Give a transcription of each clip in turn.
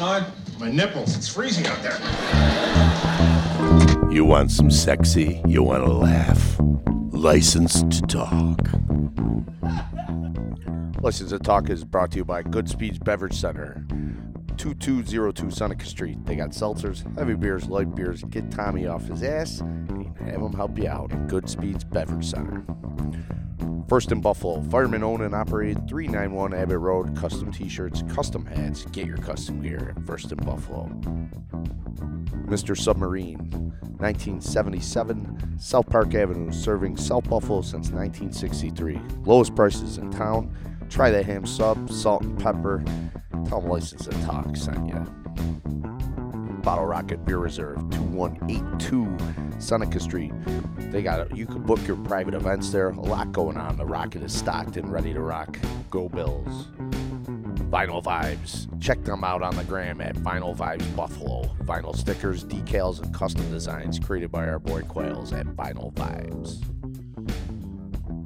No, my nipples. It's freezing out there. You want some sexy? You want to laugh? License to talk. License to Talk is brought to you by Good Speeds Beverage Center, 2202 Seneca Street. They got seltzers, heavy beers, light beers. Get Tommy off his ass and have him help you out at Good Speeds Beverage Center. First in Buffalo, firemen own and operate 391 Abbott Road. Custom t-shirts, custom hats. Get your custom gear at First in Buffalo. Mr. Submarine, 1977, South Park Avenue, serving South Buffalo since 1963. Lowest prices in town. Try the ham sub, salt and pepper. Tell them License and Talk sent you. Bottle Rocket Beer Reserve, 2182 Seneca Street. They got. You can book your private events there. A lot going on. The Rocket is stocked and ready to rock. Go Bills. Vinyl Vibes. Check them out on the gram at Vinyl Vibes Buffalo. Vinyl stickers, decals, and custom designs created by our boy Quails at Vinyl Vibes.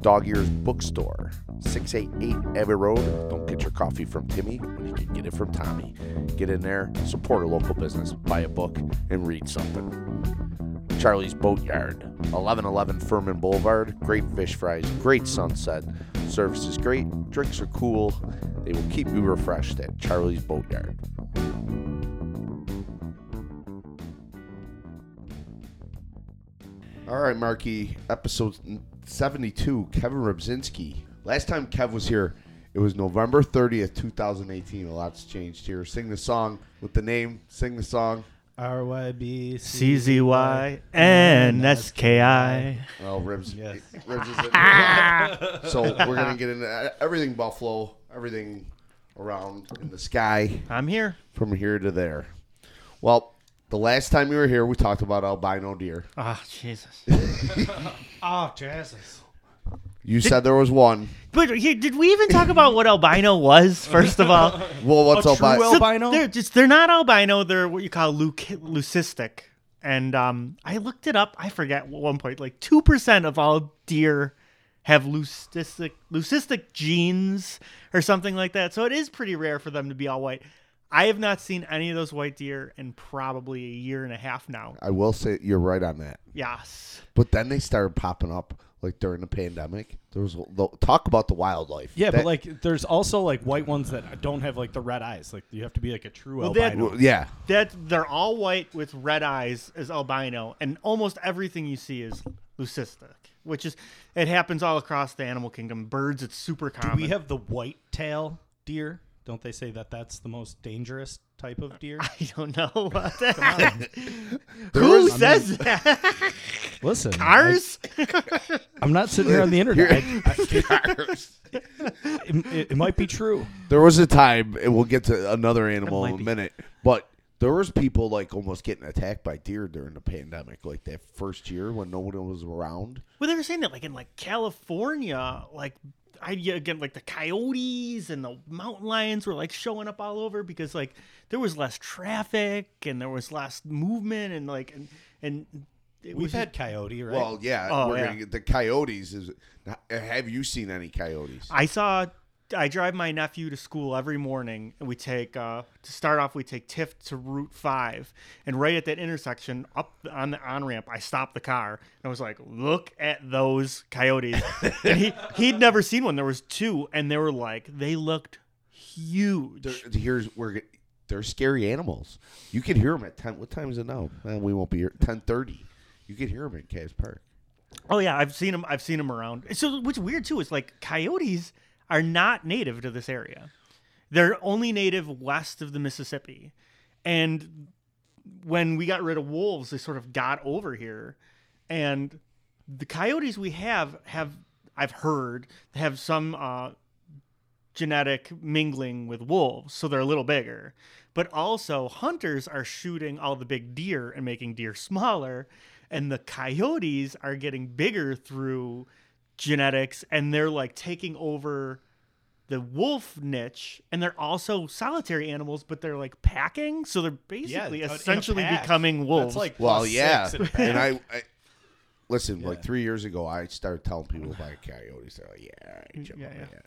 Dog Ears Bookstore, 688 Abbott Road. Don't get your coffee from Timmy when you can get it from Tommy. Get in there, support a local business, buy a book, and read something. Charlie's Boatyard, 1111 Fuhrmann Boulevard. Great fish fries, great sunset. Service is great, drinks are cool. They will keep you refreshed at Charlie's Boatyard. All right, Marky, episode 72, Kevin Rybczynski. Last time Kev was here, it was November 30th, 2018. A lot's changed here. Sing the song with the name, sing the song. R Y B C Z Y N S K I. Well, Ribs, Yes. Ribs is in so we're gonna get into everything Buffalo, everything around in the sky I'm here. from here to there. Well, the last time you were here, we talked about albino deer. Ah, oh, Jesus. Oh Jesus! You said there was one. But here, did we even talk about what albino was, first of all? Well, what's A true albino? al- Albino? they're, just, they're not albino. They're what you call leuc- leucistic. And um, I looked it up. I forget at one point, like 2% of all deer have leucistic, leucistic genes or something like that. So it is pretty rare for them to be all white. I have not seen any of those white deer in probably a year and a half now. I will say you're right on that. Yes. But then they started popping up like during the pandemic. There was the, talk about the wildlife. Yeah, That- but like, there's also like white ones that don't have like the red eyes. Like, you have to be like a true Well, that- albino. Well, yeah, that they're all white with red eyes as albino, and almost everything you see is leucistic, which is it happens all across the animal kingdom. Birds, it's super common. Do common. we have the white tail deer? Don't they say that that's the most dangerous type of deer? I don't know about that. There Who was- says that? Listen, Cars? I, am not sitting here on the internet. I- I- it, it- it might be true. There was a time, and we'll get to another animal in a be. minute, but there was people like almost getting attacked by deer during the pandemic, like that first year when no one was around. well, they were saying that like in like California, like I yeah, again like the coyotes and the mountain lions were like showing up all over because like there was less traffic and there was less movement and like and and it We've was had coyote, right? Well, yeah, Oh, we're yeah. gonna get the coyotes. Is have you seen any coyotes? I saw. I drive my nephew to school every morning, and we take uh, to start off. We take Tifft to Route Five, and right at that intersection, up on the on ramp, I stopped the car and I was like, "Look at those coyotes!" and he he'd never seen one. There was two, and they were like, they looked huge. They're, here's we're they're scary animals. You can hear them at ten. What time is it now? We won't be here. Ten thirty. You can hear them in Caz Park. Oh yeah, I've seen them. I've seen them around. So what's weird too is like coyotes are not native to this area. They're only native west of the Mississippi, and when we got rid of wolves, they sort of got over here, and the coyotes we have have I've heard have some uh, genetic mingling with wolves, so they're a little bigger. But also, hunters are shooting all the big deer and making deer smaller, and the coyotes are getting bigger through genetics, and they're like taking over the wolf niche, and they're also solitary animals, but they're like packing, so they're basically in a essentially becoming wolves. That's like Well, yeah, and. I, I listen. Yeah. Like three years ago, I started telling people about coyotes. They're like, "Yeah, all right, Yeah, yeah, yeah.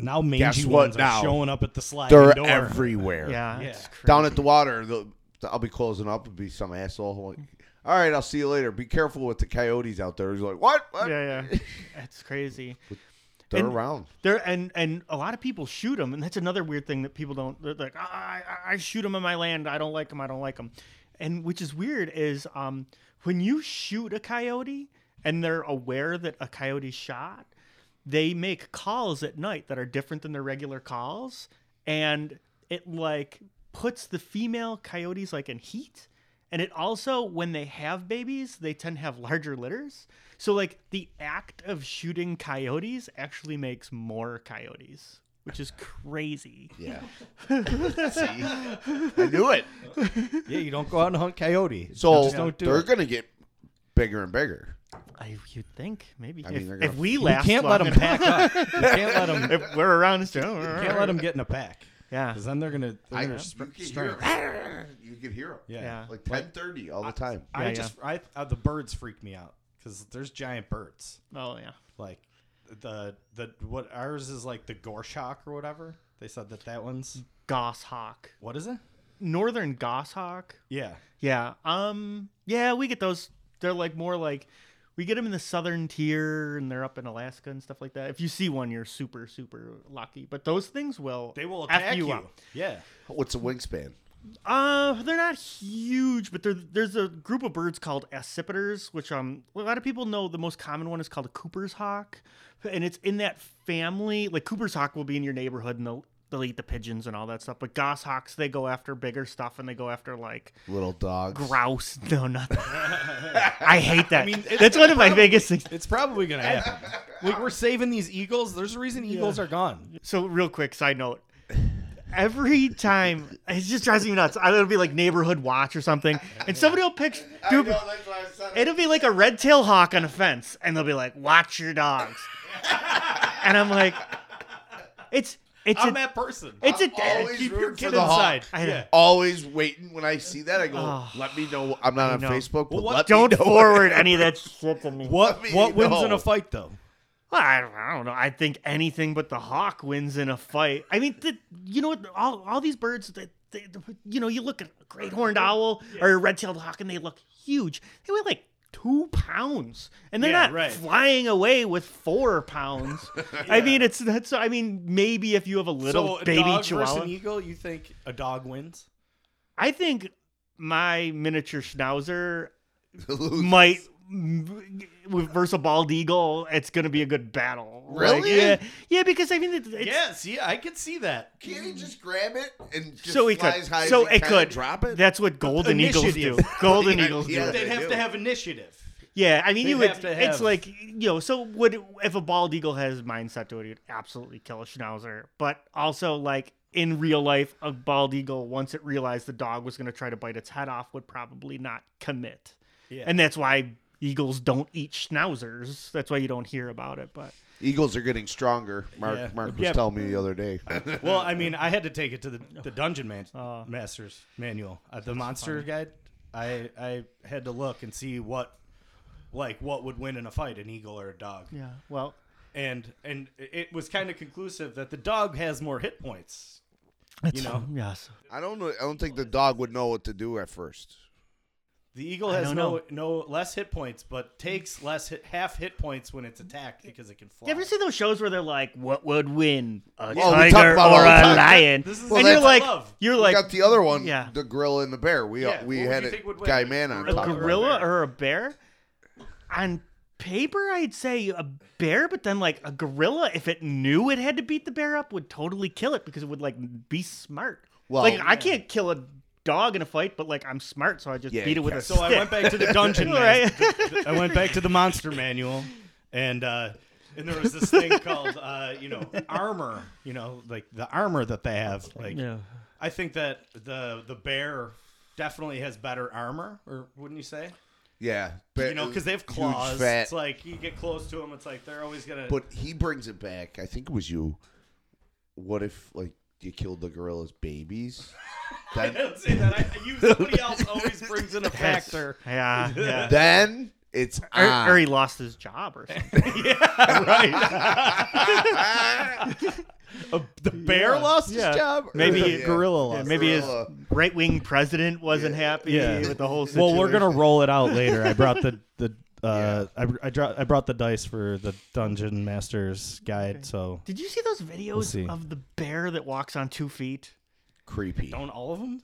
now mangy Guess what ones now? are showing up at the sliding They're door. everywhere. Yeah, Yeah. it's crazy. Down at the water, the, I'll be closing up and be some asshole. Like, All right, I'll see you later. Be careful with the coyotes out there. He's like, what? what? Yeah, yeah, it's crazy. They're And- around. There and and a lot of people shoot them, and that's another weird thing that people don't. They're like, I, I, I shoot them in my land. I don't like them. I don't like them. And which is weird is um when you shoot a coyote and they're aware that a coyote shot, they make calls at night that are different than their regular calls, and it like puts the female coyotes like in heat. And it also, when they have babies, they tend to have larger litters. So, like, the act of shooting coyotes actually makes more coyotes, which is crazy. Yeah. see? I knew it. Yeah, you don't go out and hunt coyote. So just don't do they're it. going to get bigger and bigger. I, you'd think maybe I mean, if, they're if gonna- we You last, can't let long them pack up. You can't let them. if we're around, it's- Can't let them get in a pack. Yeah, Because then they're gonna. They're I, gonna you, str- can strike. hear 'em. you can hear them. Yeah. Yeah. Like 1030 all the time. I Yeah, just I uh, the birds freak me out because there's giant birds Oh yeah. like the the what ours is like the gorshawk or whatever. They said that that one's Goshawk, what is it? northern goshawk. Yeah. Yeah. Um. Yeah, we get those. They're like more like we get them in the southern tier, and they're up in Alaska and stuff like that. If you see one, you're super super lucky. But those things will They will F attack you you. up. Yeah. What's a wingspan? Uh, they're not huge, but there's a group of birds called accipiters, which um a lot of people know. The most common one is called a Cooper's hawk, and it's in that family. Like Cooper's hawk will be in your neighborhood, and they'll they'll eat the pigeons and all that stuff. But goshawks, they go after bigger stuff, and they go after like Little dogs. grouse. No, nothing. I hate that. I mean, it- that's one of my biggest things. It's probably gonna happen. we, we're saving these eagles. There's a reason eagles are gone. So, real quick side note. Every time, it just drives me nuts. It'll be like neighborhood watch or something, and somebody will pick. Dude, it'll be like a red tail hawk on a fence, and they'll be like, "Watch your dogs," and I'm like, "It's it's I'm a, that person. it's a always Keep rooting your for kid the hawk. inside. I know. Yeah. Always waiting when I see that. I go, Oh. let me know. I'm not I on know. Facebook, but Well, what- let don't me know. forward any of that shit to me." What me what wins in a fight though? Well, I, I don't know. I think anything but the hawk wins in a fight. I mean, the, you know what? All, all these birds, they, they, you know, you look at a great horned owl or a red tailed hawk, and they look huge. They weigh like two pounds, and they're Yeah, not right. flying away with four pounds. I mean, it's that's. I mean, maybe if you have a little so a baby dog chihuahua, versus an eagle, you think a dog wins? I think my miniature schnauzer might versus a bald eagle. It's gonna be a good battle. Like, Really? yeah, yeah. Because I mean, it, it's, Yeah, see, I could see that. Can't he just grab it and just so he fly could. high so he it could. drop it? That's what golden eagles do. Golden Yeah, eagles yeah. do. They'd have do. to have initiative. Yeah, I mean, They'd you would. have to It's have- like you know. So would if a bald eagle has mindset to it, he'd absolutely kill a schnauzer. But also, like in real life, a bald eagle, once it realized the dog was going to try to bite its head off, would probably not commit. Yeah. And that's why eagles don't eat schnauzers. That's why you don't hear about it. But Eagles are getting stronger. Mark Yeah. Mark was Yeah. telling me the other day. well, I mean, I had to take it to the, the Dungeon Man, Oh. Masters manual, uh, the Monster Guide. I I had to look and see what, like, what would win in a fight, an eagle or a dog, yeah, well, and and it was kind of conclusive that the dog has more hit points. You know, yes. I don't know. I don't think the dog would know what to do at first. The eagle has no know. no less hit points, but takes less hit, half hit points when it's attacked because it can fly. You ever see those shows where they're like, "What would win, a Well, we talk tiger about or the a time. lion?" This is Well, and you're that's- like, love. you're we like got the other one, Yeah. the gorilla and the bear. We uh, Yeah, we what would had you it, think would win? Guy Man on A a top. of it. gorilla or a bear. On paper, I'd say a bear, but then like a gorilla, if it knew it had to beat the bear up, would totally kill it because it would like be smart. Well, like I can't kill a dog in a fight, but like I'm smart, so I just Yeah, beat it you with can. a So stick. I went back to the dungeon. Right. I went back to the monster manual, and uh, and there was this thing called uh, you know armor. You know, like the armor that they have. Like Yeah. I think that the the bear definitely has better armor, or wouldn't you say? Yeah, but You know, because they have claws. Huge, fat, It's like you get close to them, it's like they're always gonna. but he brings it back. I think it was you. What if like you killed the gorilla's babies? I don't say that. I, you somebody else always brings in a factor. Yeah, yeah. then it's Or, on. or he lost his job or something. yeah, right. A- the bear Yeah. lost Yeah. his job. Maybe the Yeah. gorilla Yeah, lost. maybe his right wing president wasn't happy Yeah. with the whole situation. Well, we're gonna roll it out later. I brought the the uh, I I, dro- I brought the dice for the Dungeon Masters guide. So Did you see those videos see. of the bear that walks on two feet? Creepy. don't all of them.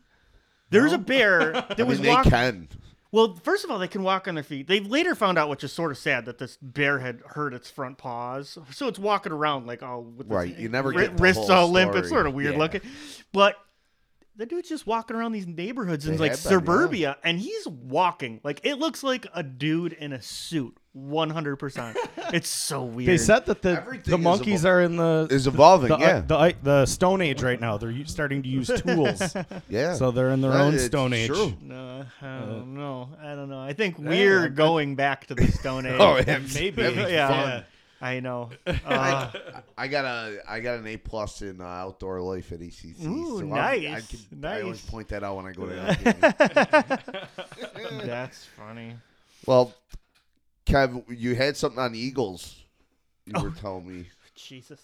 There's a bear that I was mean, they walking. can. Well, first of all, they can walk on their feet. They later found out, which is sort of sad, that this bear had hurt its front paws, so it's walking around like all with its Right, you never ri- get the wrists whole all limp. It's sort of weird Yeah. looking, but the dude's just walking around these neighborhoods in They like have been, yeah. suburbia, and he's walking like it looks like a dude in a suit, one hundred percent. It's so weird. They said that the Everything the is monkeys evol- are in the Is evolving, the, yeah. the the Stone Age right now. They're u- starting to use tools, yeah. so they're in their That own is Stone Age. true. No, I Uh, don't know. I don't know. I think we're going back to the Stone Age. Oh, yeah, Maybe. that'd be yeah, fun. Yeah. I know. Uh, I got a I got an A plus in uh, outdoor life at ECC. Ooh, so I'm- nice, I, can, I always point that out when I go to that game. that's funny. Well, Kev, you had something on Eagles. You were telling me. Jesus.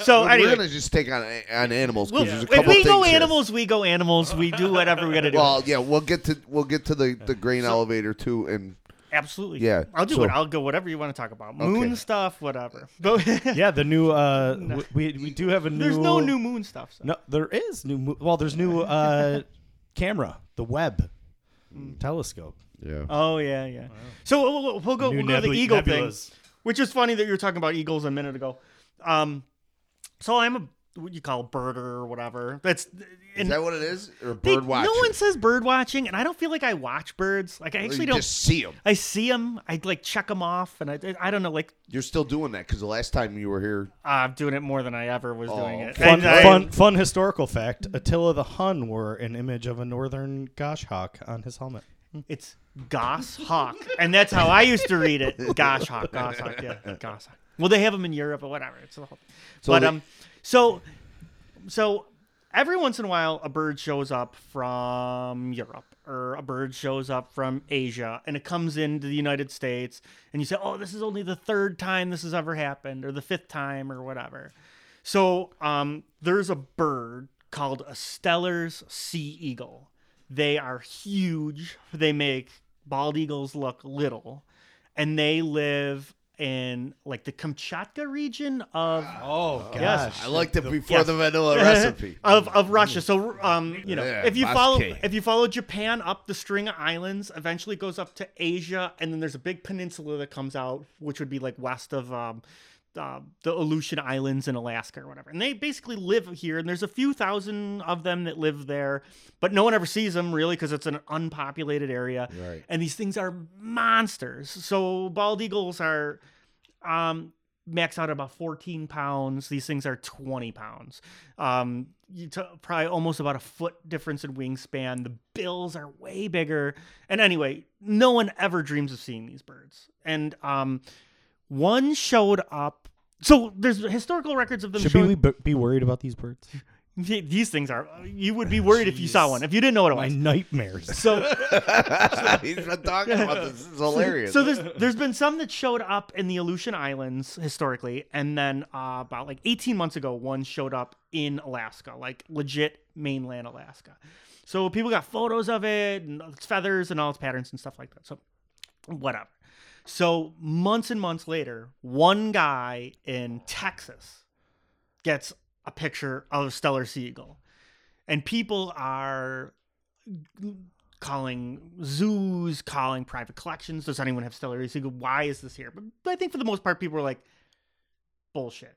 So We're anyway, gonna just take on on animals we'll- because there's a if couple we go things here. animals, we go animals. We do whatever we gotta do. Well, yeah, we'll get to we'll get to the the grain elevator too, and Absolutely. yeah, I'll do so- it. I'll go whatever you want to talk about. Moon Okay. stuff, whatever. But Yeah, the new uh, w- we we do have a new. there's no new moon stuff. So. No, there is new. mo- Well, there's new uh, camera, the Webb telescope. yeah. Oh yeah, yeah. So we'll, we'll- we'll go. New We'll go to the eagle nebulas. thing, which is funny that you were talking about eagles a minute ago. Um, so I'm a what you call a birder or whatever. That's Is that what it is, or they- bird watching? No one says bird watching, and I don't feel like I watch birds. Like I actually you don't. just see them. I see them. I like check them off, and I I don't know. Like You're still doing that because the last time you were here, uh, I'm doing it more than I ever was Oh, doing it. Fun, I- fun, fun historical fact: Attila the Hun wore an image of a northern goshawk on his helmet. It's Goss Hawk, and that's how I used to read it. Gosh Hawk, Goss Hawk, yeah, Goss Hawk. Well, they have them in Europe or whatever. It's the whole. So but they- um, so so every once in a while, a bird shows up from Europe or a bird shows up from Asia, and it comes into the United States, and you say, "Oh, this is only the third time this has ever happened, or the fifth time, or whatever." So um, there's a bird called a Steller's sea eagle. They are huge. They make bald eagles look little, and they live in like the Kamchatka region of Oh Yes. I liked it before Yes. the vanilla recipe. of of Russia. So um, you know, Yeah, if you follow Musky. if you follow Japan up the string of islands, eventually goes up to Asia, and then there's a big peninsula that comes out, which would be like west of um, uh, the Aleutian Islands in Alaska or whatever. And they basically live here, and there's a few thousand of them that live there, but no one ever sees them really because it's an unpopulated area. Right. And these things are monsters. So bald eagles are um, max out about 14 pounds. These things are 20 pounds. Um, you t- probably almost about a foot difference in wingspan. The bills are way bigger. And anyway, no one ever dreams of seeing these birds. And um, one showed up. So there's historical records of them Should showing we be, be worried about these birds? these things are. You would be worried if you saw one. If you didn't know what it My was. nightmares. So He's been talking about this. This is hilarious. So there's there's been some that showed up in the Aleutian Islands historically, and then uh, about like 18 months ago, one showed up in Alaska, like legit mainland Alaska. So people got photos of it and its feathers and all its patterns and stuff like that. So whatever. So months and months later, one guy in Texas gets a picture of a Steller sea eagle, and people are calling zoos, calling private collections. Does anyone have Steller sea eagle? Why is this here? But, but I think for the most part, people are like, bullshit.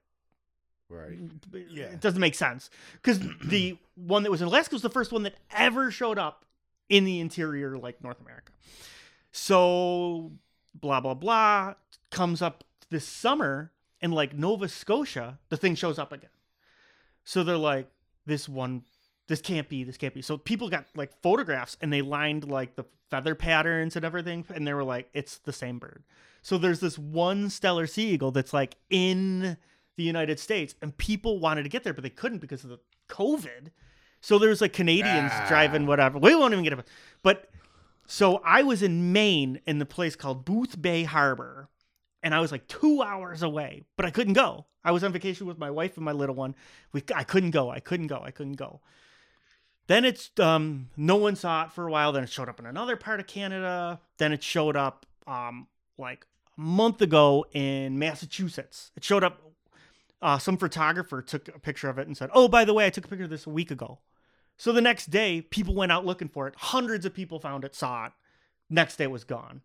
right. Yeah. It doesn't make sense. Because the one that was in Alaska was the first one that ever showed up in the interior, like North America. So, blah, blah, blah, comes up this summer in like Nova Scotia, the thing shows up again. So they're like, this one, this can't be, this can't be. So people got like photographs and they lined like the feather patterns and everything. And they were like, it's the same bird. So there's this one Steller sea eagle that's like in the United States, and people wanted to get there, but they couldn't because of the COVID. So there's like Canadians Ah. driving whatever. We won't even get it. But so I was in Maine in the place called Boothbay Harbor, and I was like two hours away, but I couldn't go. I was on vacation with my wife and my little one. We I couldn't go. I couldn't go. I couldn't go. Then it's um no one saw it for a while. Then it showed up in another part of Canada. Then it showed up um like a month ago in Massachusetts. It showed up. Uh, some photographer took a picture of it and said, "Oh, by the way, I took a picture of this a week ago." So the next day, people went out looking for it. Hundreds of people found it, saw it. Next day, it was gone.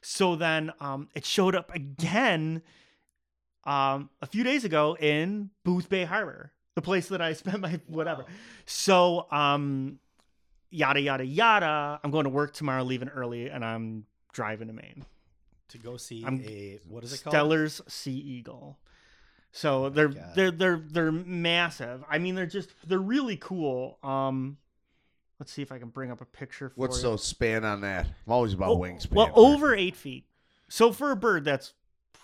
So then um, it showed up again um, a few days ago in Boothbay Harbor, the place that I spent my whatever. So um, yada yada yada. I'm going to work tomorrow, leaving early, and I'm driving to Maine. to go see I'm- a what is it called? Steller's Sea Eagle. So they're God. they're they're they're massive. I mean, they're just they're really cool. Um, let's see if I can bring up a picture for What's you. the span on that? I'm always about Oh, wingspan. Well, over eight feet. So for a bird, that's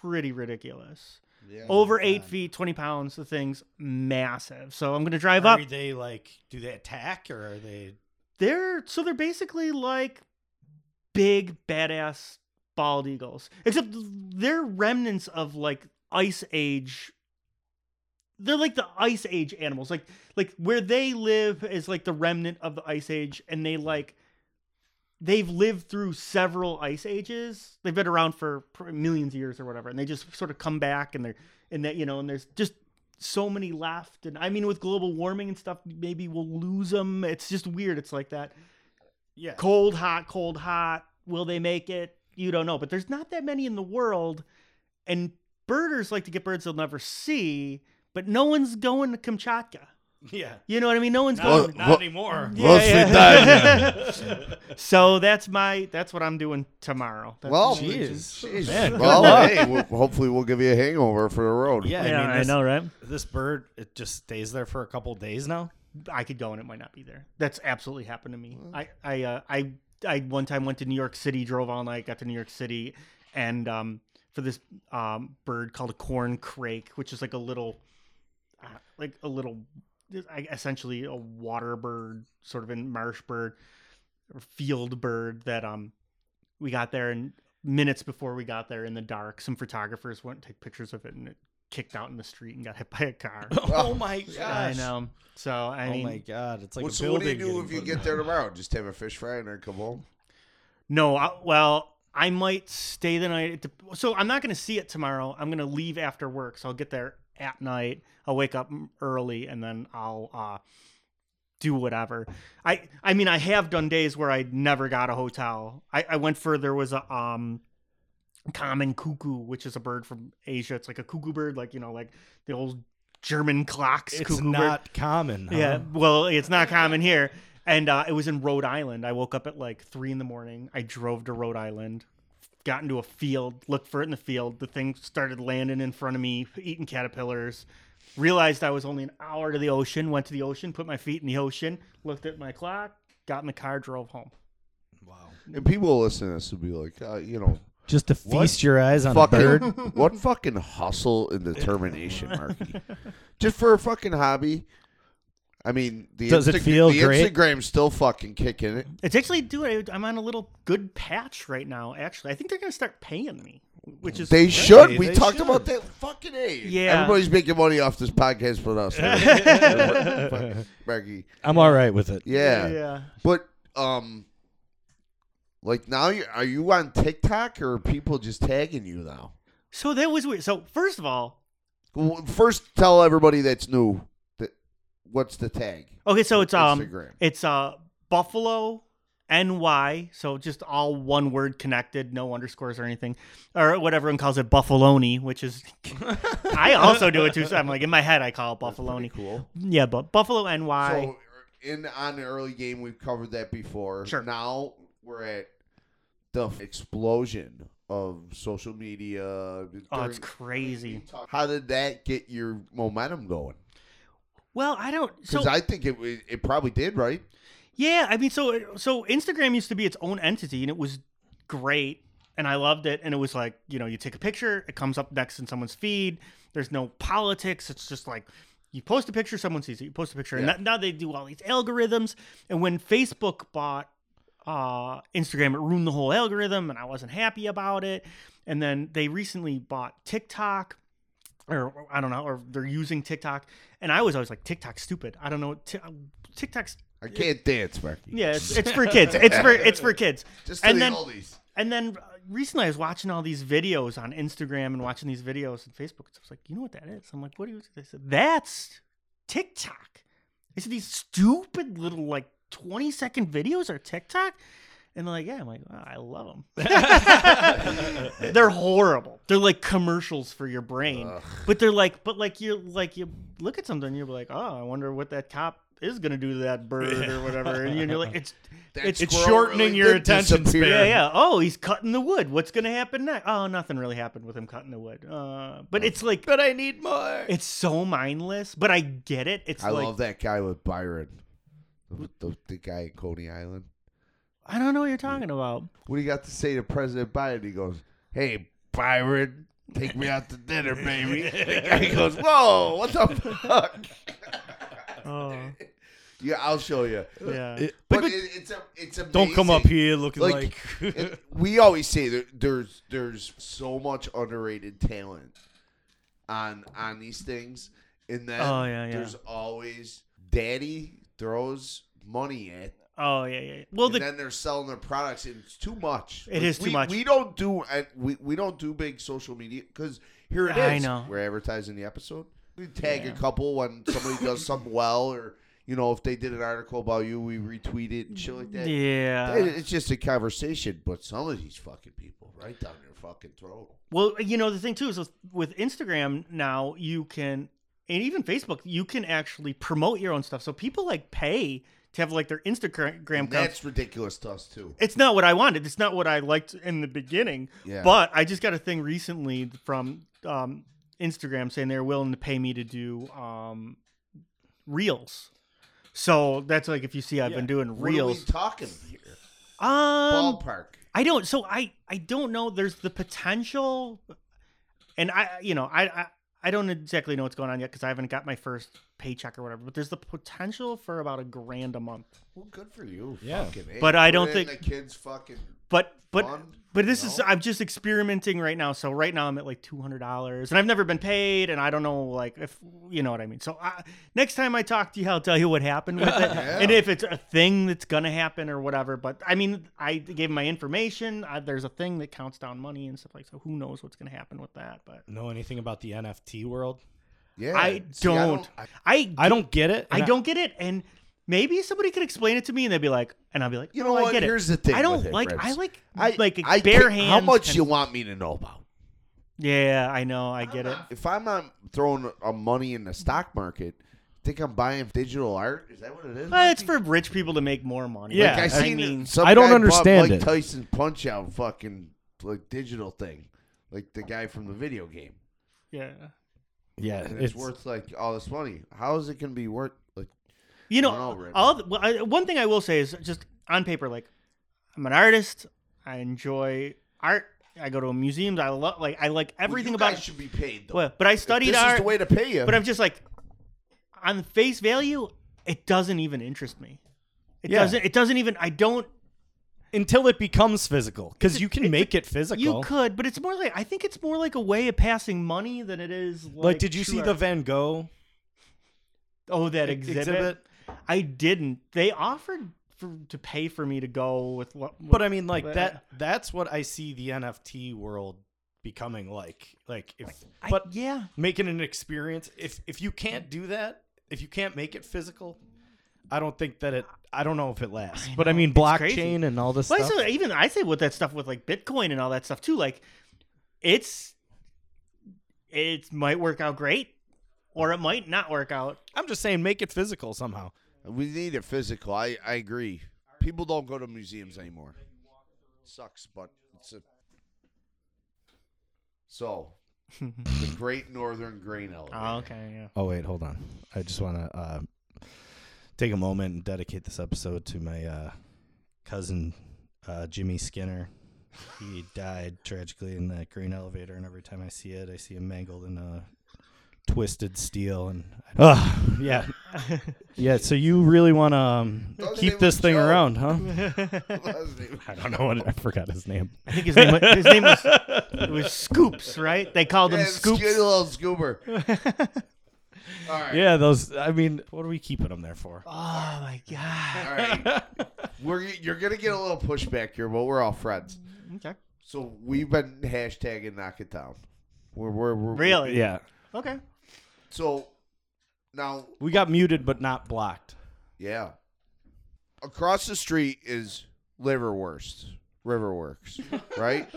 pretty ridiculous. Yeah. Over eight feet, twenty pounds. The thing's massive. So I'm gonna drive Are up. they like? Do they attack or are they? They're so they're basically like big badass bald eagles, except they're remnants of like ice age. They're like the ice age animals, like like where they live is like the remnant of the ice age, and they like they've lived through several ice ages. They've been around for millions of years or whatever, and they just sort of come back, and they're and that you know, and there's just so many left. And I mean, with global warming and stuff, maybe we'll lose them. It's just weird. It's like that Yeah. cold, hot, cold, hot. Will they make it? You don't know. But there's not that many in the world, and birders like to get birds they'll never see. But no one's going to Kamchatka. Yeah. You know what I mean? No one's Not, going. not Well- anymore. Yeah. so that's my that's what I'm doing tomorrow. That's Well, Jeez. Jeez. Man, good well, hey, we'll, hopefully we'll give you a hangover for the road. Yeah, yeah, I mean, I know, right? This bird, it just stays there for a couple days now. I could go and it might not be there. That's absolutely happened to me. I I uh, I I one time went to New York City, drove all night, got to New York City, and um, for this um, bird called a corn crake, which is like a little, uh, like a little, essentially a water bird, sort of a marsh bird, or field bird that um we got there and minutes before we got there in the dark, some photographers went and take pictures of it and it kicked out in the street and got hit by a car. oh my gosh. I know. So I mean, oh my god, it's like Well, a so what do you do if you get there tomorrow? Just have a fish fry and then come home? No, I, well, I might stay the night. So I'm not going to see it tomorrow. I'm going to leave after work, so I'll get there at night. I'll wake up early, and then I'll uh, do whatever. I I mean, I have done days where I never got a hotel. I, I went for there was a um common cuckoo, which is a bird from Asia. It's like a cuckoo bird, like you know, like the old German clocks. It's cuckoo bird. not common. huh? Yeah, well, it's not common here. And uh, it was in Rhode Island. I woke up at like three in the morning. I drove to Rhode Island, got into a field, looked for it in the field. The thing started landing in front of me, eating caterpillars. Realized I was only an hour to the ocean. Went to the ocean, put my feet in the ocean, looked at my clock, got in the car, drove home. Wow. And people listening to this will be like, uh, you know, Just to What feast your eyes on a bird. what fucking hustle and determination, Marky? Just for a fucking hobby. I mean, the Does it feel the great? Instagram's still fucking kicking it. It's actually doing. I'm on a little good patch right now. Actually, I think they're gonna start paying me, which is They should. Hey, We they talked should. about that fucking A. Yeah. Everybody's making money off this podcast but us. Marky. I'm all right with it. Yeah. yeah. But um like now you are you on TikTok or are people just tagging you now? So that was weird. So first of all, Well, First tell everybody that's new that what's the tag? okay, so it's um, Instagram. It's uh Buffalo NY, so just all one word connected, no underscores or anything, or what everyone calls it, Buffaloni, which is I also do it too. So I'm like in my head, I call it Buffaloni. cool. Yeah, but Buffalo NY. So in on the early game we've covered that before. Sure. Now we're at the explosion of social media. oh, it's crazy. How did that get your momentum going? Well, I don't. So Because I think it it probably did, right? Yeah, I mean, so so Instagram used to be its own entity, and it was great, and I loved it. And it was like, you know, you take a picture, it comes up next in someone's feed. There's no politics. It's just like you post a picture, someone sees it. You post a picture, and Yeah. that, now they do all these algorithms. And when Facebook bought uh, Instagram, it ruined the whole algorithm, and I wasn't happy about it. and then they recently bought TikTok, or I don't know, or they're using TikTok, and I was always like, TikTok's stupid. I don't know. T- TikTok's I can't dance, Marky. yeah, it's, it's for kids. It's for it's for kids. Just and the then oldies. and then uh, recently I was watching all these videos on Instagram and watching these videos on Facebook. So I was like, you know what that is? I'm like, what you? They said that's TikTok. They said these stupid little like 20 second videos are TikTok. And they're like, yeah, I'm like, wow, I love them. they're horrible. They're like commercials for your brain. But they're like, but like you like you look at something, and you're like, oh, I wonder what that cop is gonna do to that bird or whatever. And you're like, it's That it's It's shortening really your attention span. yeah, yeah. Oh, he's cutting the wood. What's gonna happen next? Oh, nothing really happened with him cutting the wood. Uh, but it's like, But I need more. it's so mindless. But I get it. It's I like love that guy with Byron, the, the, the guy in Coney Island. I don't know what you're talking about. What do you got to say to President Biden? He goes, "Hey, Byron, take me out to dinner, baby." he goes, "Whoa, what the fuck?" Oh, yeah, I'll show you. yeah. It- But, but- it, it's a, it's amazing. don't come up here looking Like, like. it- we always say that there's there's so much underrated talent on on these things, and then Oh, yeah, yeah. there's always daddy throws money at Oh, yeah, yeah. Well, and the then they're selling their products and it's too much It is too we, much. we don't do we, we don't do big social media because here it is I know. we're advertising the episode we tag Yeah. a couple when somebody does something well or you know if they did an article about you we retweet it and shit like that yeah. It- it's just a conversation but some of these fucking people right down their fucking throat Well, you know the thing too is with, with Instagram now you can, and even Facebook, you can actually promote your own stuff. So people like pay to have like their Instagram accounts. that's ridiculous to us too It's not what I wanted. It's not what I liked in the beginning. Yeah. But I just got a thing recently from um, Instagram saying they're willing to pay me to do um, reels. So that's like if you see I've Yeah. been doing what are we reels. talking here Um, ballpark I don't. So I I don't know. There's the potential, and I you know I I, I don't exactly know what's going on yet because I haven't got my first paycheck or whatever. But there's the potential for about a grand a month. well good for you Yeah. fucking A. But I don't it in think- the kids fucking But but fund, but this you is? I'm just experimenting right now. So right now I'm at like two hundred dollars, and I've never been paid, and I don't know like if you know what I mean. So I, next time I talk to you, I'll tell you what happened with it, Yeah. and if it's a thing that's gonna happen or whatever. But I mean, I gave my information. I, there's a thing that counts down money and stuff like so. Who knows what's gonna happen with that? But know anything about the NFT world? yeah I See, don't. I- I I don't get it. I don't get it, and maybe somebody could explain it to me, and they'd be like, and I'll be like, You "Oh, know I what? get it." Here's the thing I don't with it, like. Ribs. I like I like I bare hands. How much and- you want me to know about? Yeah, I know. I get it. If I'm not throwing uh, money in the stock market, think I'm buying digital art? Is that what it is? Well, it's for rich people to make more money. Yeah, Like I I mean, some I don't guy understand Mike it. Tyson punch out fucking like digital thing, like the guy from the video game. yeah. Yeah, And it's, worth like all this money. How is it gonna be worth like? You know, know, all the, well, I, one thing I will say is just on paper, like I'm an artist. I enjoy art. I go to museums. I love like I like everything you about. guys should be paid though. Well, but I If studied this art. is the way to pay you. but I'm just like, on face value, it doesn't even interest me. It Yeah. doesn't. It doesn't even. I don't. until it becomes physical because you can it's make it physical. You could, but it's more like I think it's more like a way of passing money than it is. Like, like, did you see art. the Van Gogh Oh, that ex- exhibit? I didn't. They offered for, to pay for me to go with what. But I mean, like that. That's what I see the NFT world becoming like. Like if, I- but yeah, making an experience. If if you can't do that, if you can't make it physical, I don't think that it. I don't know if it lasts. I but I mean, blockchain and all this Well, I stuff. say, even I say with that stuff with like Bitcoin and all that stuff too. Like, it's it might work out great, or it might not work out. I'm just saying, make it physical somehow. we need it physical. I I agree. People don't go to museums anymore. Sucks, but it's a. So, the Great Northern Grain Elevator. Oh, okay, yeah. Oh wait, hold on. I just want to uh, take a moment and dedicate this episode to my uh, cousin uh, Jimmy Skinner. He died tragically in that green elevator, and every time I see it, I see him mangled in a twisted steel and. Oh yeah, yeah. So you really want to um, keep this thing Joe. around, huh? I don't know what I forgot his name. I think his name was, his name was it was Scoops, right? They called him Scoops. skinny little scooper. All right. Yeah, those. I mean, what are we keeping them there for? Oh my god. All right. We're you're gonna get a little pushback here, but we're all friends. Okay. So we've been hashtagging knock it down. We're we're, we're Really? Yeah, Okay. So now, we got muted but not blocked. yeah, across the street is Liverwurst, Riverworks, right?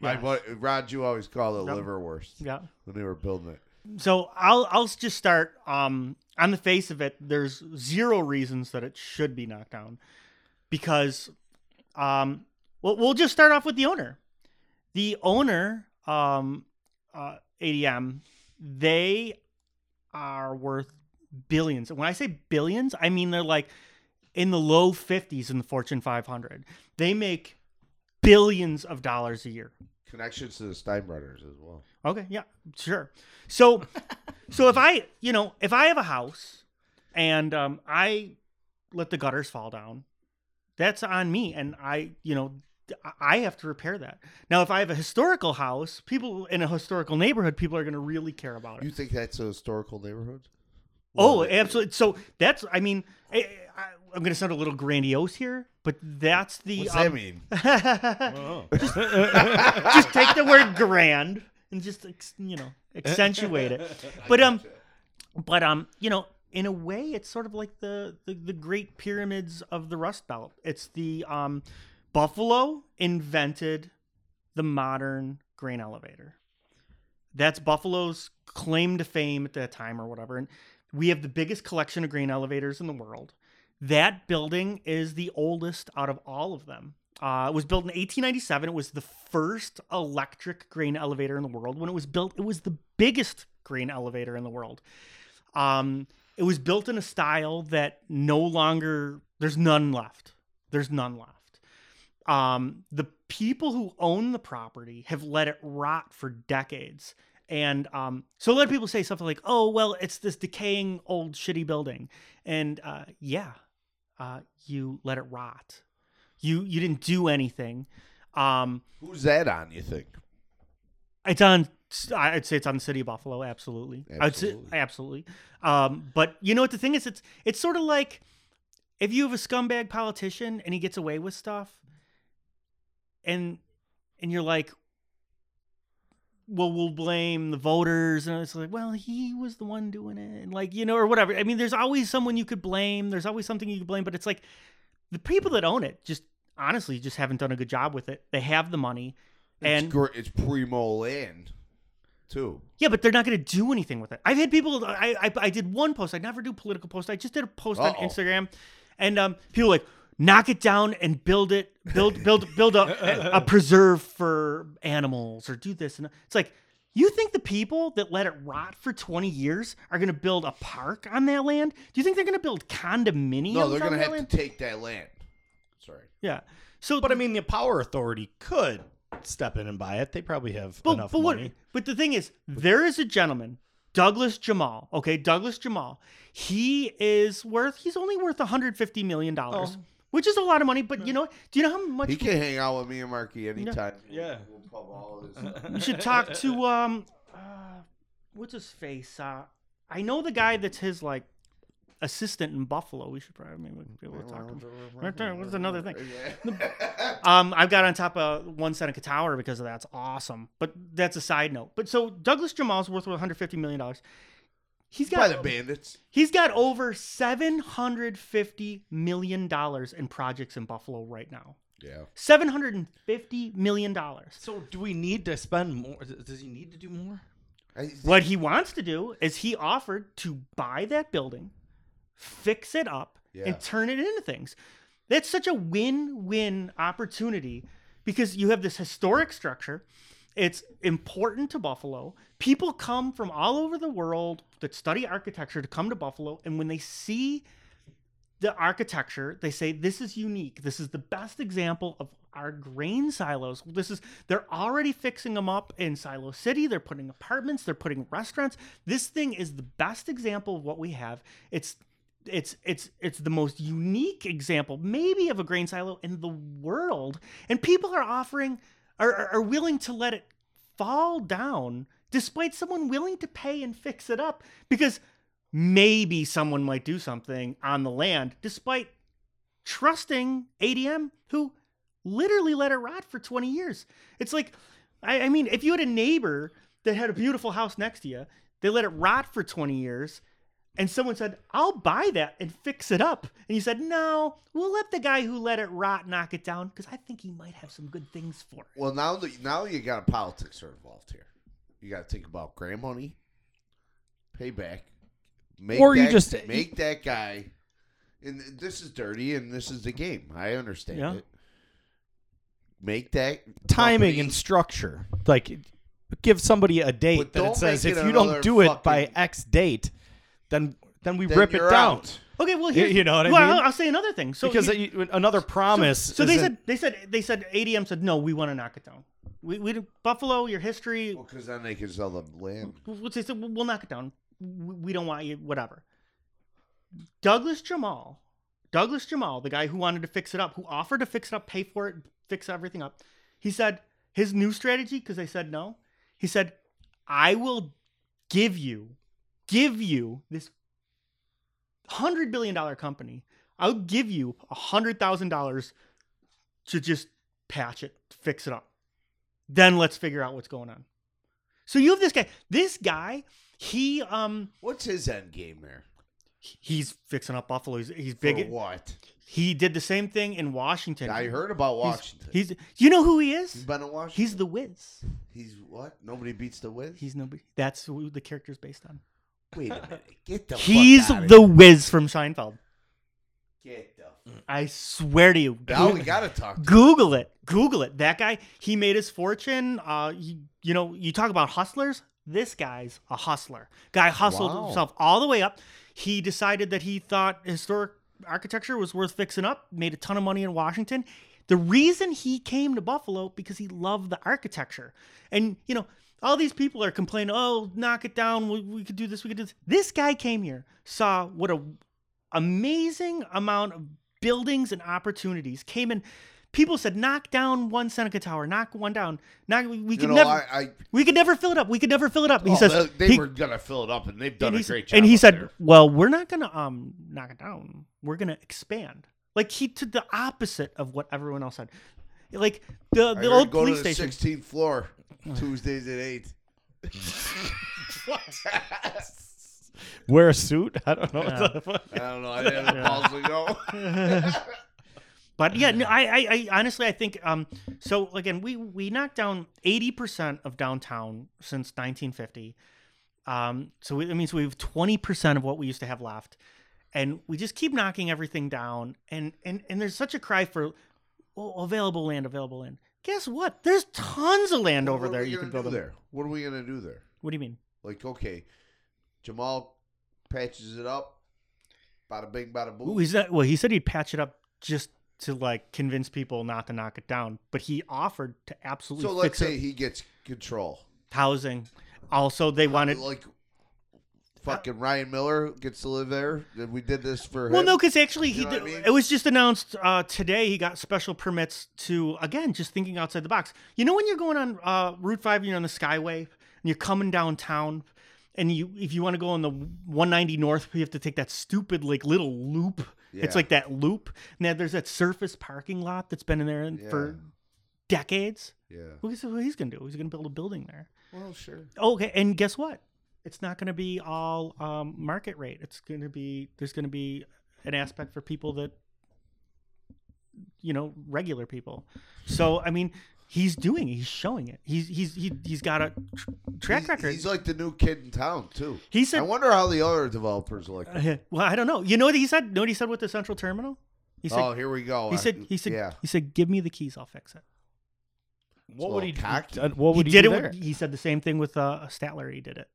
My buddy, Rod, you always call it Yep. Liverwurst Yeah. when they were building it. So I'll I'll just start. Um, on the face of it, there's zero reasons that it should be knocked down, because, um, well, we'll just start off with the owner. The owner, um, uh, ADM, they are worth billions. And when I say billions, I mean they're like in the low fifties in the Fortune 500. They make billions of dollars a year. Connections to the Steinbretters as well. Okay, yeah, sure. So, so if I, you know, if I have a house and um, I let the gutters fall down, that's on me, and I, you know, I have to repair that. Now, if I have a historical house, people in a historical neighborhood, people are going to really care about it. You think that's a historical neighborhood? Oh, absolutely. So that's, I mean, I, I, I'm going to sound a little grandiose here, but that's the. What's um, that mean? just take the word grand and just you know accentuate it but um but um you know in a way it's sort of like the the, the great pyramids of the rust belt it's the um buffalo invented the modern grain elevator that's buffalo's claim to fame at that time or whatever and we have the biggest collection of grain elevators in the world that building is the oldest out of all of them. Uh, it was built in 1897. It was the first electric grain elevator in the world. When it was built, it was the biggest grain elevator in the world. Um, it was built in a style that no longer, there's none left. There's none left. Um, the people who own the property have let it rot for decades. And um, so a lot of people say something like, oh, well, it's this decaying old shitty building. And uh, yeah, uh, you let it rot. You you didn't do anything. Um, Who's that on? You think? it's on. I'd say it's on the city of Buffalo. Absolutely. I'd say Absolutely. absolutely. Um, but you know what the thing is? It's it's sort of like if you have a scumbag politician and he gets away with stuff, and and you're like, well, we'll blame the voters, and it's like, well, he was the one doing it, and like you know, or whatever. I mean, there's always someone you could blame. There's always something you could blame, but it's like the people that own it just honestly just haven't done a good job with it. They have the money, It's and gr- it's primo land, too. yeah, but they're not going to do anything with it. I've had people. I, I I did one post. I never do political posts. I just did a post on Uh-oh. Instagram, and um, people like knock it down and build it, build build build a, a preserve for animals or do this and it's like. You think the people that let it rot for 20 years are going to build a park on that land? Do you think they're going to build condominiums No, they're gonna have land? to take that land. Sorry. yeah. So, But I mean, the power authority could step in and buy it. They probably have But, enough but what? money. But the thing is, there is a gentleman, Douglas Jemal. Okay, Douglas Jemal. He is worth. He's only worth 150 million dollars, Oh. Which is a lot of money. But you know, do you know how much He can hang out with me and Marky anytime. Yeah. We'll pub all of this. we should talk to? Um, uh, what's his face? Uh, I know the guy that's his like assistant in Buffalo. We should probably maybe be able to talk to him. Right there. What's another thing? Um, I've got on top of one Seneca Tower because of that. It's awesome. But that's a side note. But so Douglas Jemal's worth 150 million dollars. He's By the bandits. he's got over 750 million dollars in projects in Buffalo right now. Yeah. 750 million dollars. So, do we need to spend more? Does he need to do more? What he wants to do is he offered to buy that building, fix it up, Yeah. and turn it into things. That's such a win-win opportunity because you have this historic structure. It's important to Buffalo. People come from all over the world that study architecture to come to Buffalo, and when they see the architecture. They say this is unique. This is the best example of our grain silos. This is they're already fixing them up in Silo City. They're putting apartments. They're putting restaurants. This thing is the best example of what we have. It's it's it's it's the most unique example maybe of a grain silo in the world and people are offering are, are, willing to let it fall down despite someone willing to pay and fix it up because maybe someone might do something on the land despite trusting ADM who literally let it rot for 20 years. It's like, I, I mean, if you had a neighbor that had a beautiful house next to you, they let it rot for 20 years, and someone said, I'll buy that and fix it up. And he said, No, we'll let the guy who let it rot knock it down because I think he might have some good things for it. Well, now that now you got politics are involved here. You got to think about grant money, payback, make Or you just- make that guy. And this is dirty, and this is the game. I understand Yeah. it. Make that timing company- and structure. Like, give somebody a date that it says make if you don't another do it by X date, then then we then rip it you're down. out. Okay, well, You- here's, you know what I well, mean? I'll, I'll say another thing. So because you- you- another promise. So they isn't- said they said they said ADM said no, we want to knock it down. We we Buffalo, your history. Well, because then they can sell the land. Well, They said we'll knock it down. We we don't want you. Whatever. Douglas Jemal, Douglas Jemal, the guy who wanted to fix it up, who offered to fix it up, pay for it, fix everything up. He said his new strategy because they said no. He said, "I will give you, give you this hundred billion dollar company. I'll give you a hundred thousand dollars to just patch it, fix it up. Then let's figure out what's going on." So you have this guy. This guy, he um, What's his end game there? he's fixing up Buffalo. He's, he's For big. what? He did the same thing in Washington. I heard about He's- Washington. He's, you know who he is? He's been in Washington. He's the Wiz. He's what? Nobody beats the Wiz. He's nobody. That's who the character's based on. Wait a minute. Get the. He's fuck the here. Wiz from Seinfeld. Get the. I swear to you. Now we gotta talk. To Google it. Google it. That guy, he made his fortune. Uh, he, you know, you talk about hustlers. This guy's a hustler. Guy hustled Wow. himself all the way up. He decided that he thought historic architecture was worth fixing up. Made a ton of money in Washington. The reason he came to Buffalo because he loved the architecture. And you know, all these people are complaining, "Oh, knock it down. We, we could do this. We could do this." This guy came here, saw what a amazing amount of buildings and opportunities came in. People said, "Knock down one Seneca Tower, knock one down." Knock. We, we could know, never. I, I we could never fill it up. We could never fill it up. He oh, says they, they he- were gonna fill it up, and they've done and a great job. and he said, there. "Well, we're not gonna um knock it down. We're gonna expand." Like he did the opposite of what everyone else said. Like the the old go police to the station. 16th floor Tuesdays at eight. Wear a suit? I don't know. Yeah. What the fuck. I don't know. I didn't have the balls to go. But yeah, no, I, I, I honestly, I think, um, so again, we we knocked down eighty percent of downtown since 1950. Um, so it means we have twenty percent of what we used to have left, and we just keep knocking everything down. And and and there's such a cry for oh, available land, available land. Guess what? There's tons of land over What are there we you gonna can build do there. What are we gonna do there? What do you mean? Like, okay, Jemal patches it up. Bada bing, bada boom. Ooh, he's not, well, he said he'd patch it up just to like convince people not to knock it down, but he offered to absolutely so let's fix it. say he gets control. housing. Also, they wanted. like fucking Ryan Miller gets to live there. We did this for Well, him. no, because actually, he You know did, what I mean? it was just announced uh, today. He got special permits to again, just thinking outside the box. You know, when you're going on uh, Route Five, you're on the Skyway, and you're coming downtown, and you if you want to go on the 190 North, you have to take that stupid like little loop. Yeah. It's like that loop. Now there's that surface parking lot that's been in there for decades. Yeah. What is- what he's gonna do? He's gonna build a building there. Well, sure. Okay, and guess what? It's not going to be all um, market rate. It's going to be there's going to be an aspect for people that you know regular people. So I mean, he's doing it. He's showing it. He's he's he, he's got a tr- track he's, record. He's like the new kid in town too. he said. I wonder how the other developers like. uh, well, I don't know. You know what he said? Know what he said with the central terminal? He said, oh, here we go. he I- said, he said, yeah. he said, give me the keys, I'll fix it. What would he little cocky. uh, What would he he, did do it. there? He said the same thing with uh, Statler. He did it.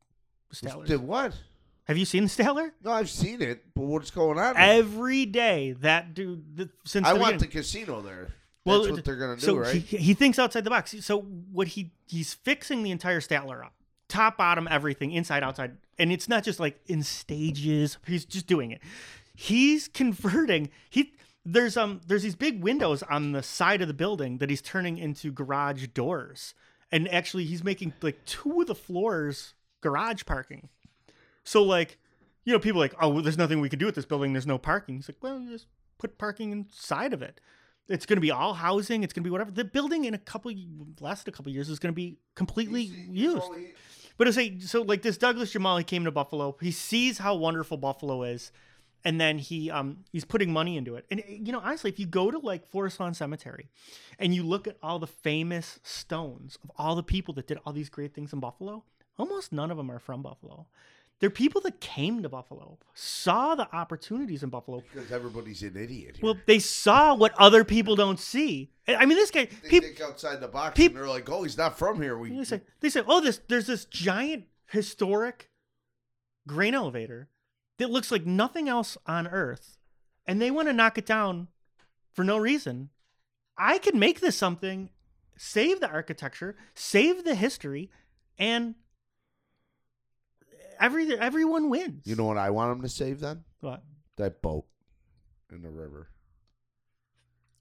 Statler. Did what? Have you seen the Statler? No, I've seen it, but what's going on? Every day, that dude. The, since I the want the casino there. Well, That's what they're gonna do, so right? He, he thinks outside the box. So what he he's fixing the entire Statler up, top, bottom, everything, inside, outside, and it's not just like in stages. He's just doing it. He's converting. He there's um there's these big windows on the side of the building that he's turning into garage doors, and actually he's making like two of the floors garage parking. So like, you know, people are like, oh, well, there's nothing we can do with this building. There's no parking. He's like, well, just put parking inside of it. It's going to be all housing. It's going to be whatever. The building in a couple last a couple years is going to be completely used. But it's like so like this Douglas Jemal he came to Buffalo. He sees how wonderful Buffalo is, and then he um he's putting money into it. And you know honestly, if you go to like Forest Lawn Cemetery, and you look at all the famous stones of all the people that did all these great things in Buffalo, almost none of them are from Buffalo. They're people that came to Buffalo, saw the opportunities in Buffalo. because everybody's an idiot. Here. Well, they saw what other people don't see. I mean, this guy. they People, think outside the box, peop- and they're like, "Oh, he's not from here." We They say, they say, oh, this there's this giant historic grain elevator that looks like nothing else on Earth, and they want to knock it down for no reason. I can make this something, save the architecture, save the history, and every everyone wins. You know what I want them to save then? what? That boat in the river.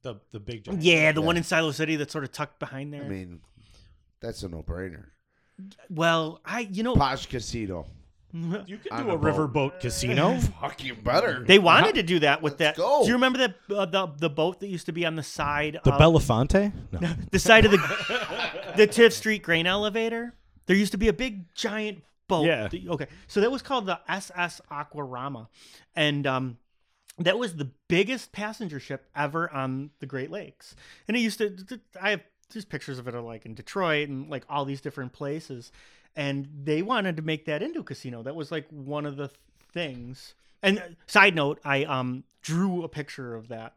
The the big giant. Yeah, the one in Silo City that's sort of tucked behind there. I mean, that's a no-brainer. well, I you know Posh casino. You could On do a a riverboat casino. Fuck you better. They wanted to do that with Let's that. go. Do you remember that uh, the the boat that used to be on the side The of Belafonte? No. the side of the the Tifft Street grain elevator? There used to be a big giant boat. Yeah. that- okay. So that was called the SS Aquarama, and um, that was the biggest passenger ship ever on the Great Lakes. And it used to. I have there's pictures of it, are like in Detroit and like all these different places. And they wanted to make that into a casino. That was like one of the things. And uh, side note, I um drew a picture of that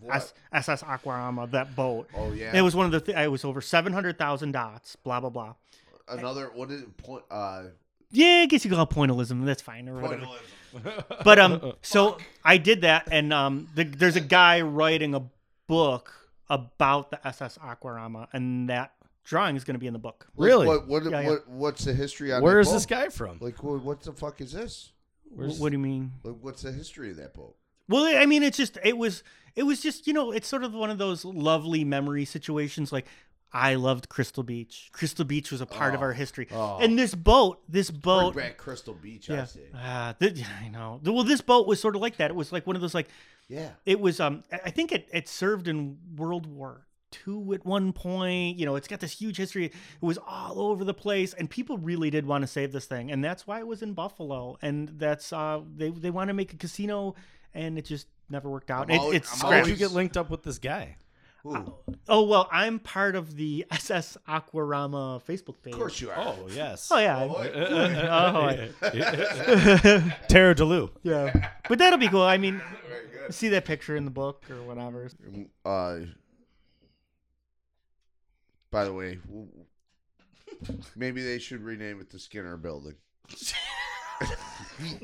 what? S- SS Aquarama, that boat. Oh yeah. It was one of the. Th- it was over seven hundred thousand dots. Blah blah blah. another. What is it? Point? Uh, Yeah, I guess you call it pointillism. That's fine or whatever. But um, so I did that, and um, the, there's a guy writing a book about the SS Aquarama, and that drawing is going to be in the book. Really? What? What? Yeah, yeah. what What's the history on? Where that is boat? this guy from? Like, what, what the fuck is this? Wh- what do you mean? Like, what's the history of that boat? Well, I mean, it's just it was it was just you know it's sort of one of those lovely memory situations. Like I loved Crystal Beach. Crystal Beach was a part of Oh. our history, Oh. and this boat, this Bring boat, back Crystal Beach. I yeah, say. ah, th- I know. Well, this boat was sort of like that. It was like one of those like Yeah. it was um I I think it it served in World War II at one point. You know, it's got this huge history. It was all over the place, and people really did want to save this thing, and that's why it was in Buffalo. And that's uh they they want to make a casino, and it just never worked out. I'm It, it's I'm How did you get linked up with this guy? Ooh, Oh well, I'm part of the SS Aquarama Facebook page. of course you are. Oh yes. Oh yeah. boy. Oh, yeah. Tara Delu. yeah. But that'll be cool. I mean, see that picture in the book or whatever. Uh, by the way, maybe they should rename it the Skinner Building.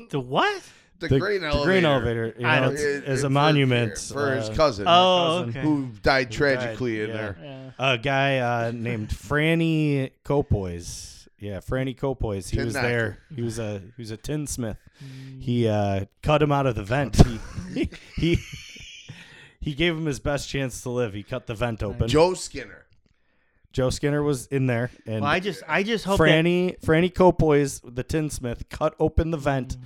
The what? The, The, grain the elevator. grain elevator. You I know, don't- it's, it- a for- monument for his uh, cousin, Oh, cousin. okay. who died died, tragically in yeah. there. Yeah. a guy uh, named Franny Copois. Yeah, Franny Copois. He Tin was knocker. there. He was a he was a tinsmith. He uh, cut him out of the vent. He, he he gave him his best chance to live. He cut the vent open. Joe, Skinner. Joe Skinner. Skinner was in there, and Well, I just, I just hope that Franny Franny Copois, the tinsmith, cut open the vent,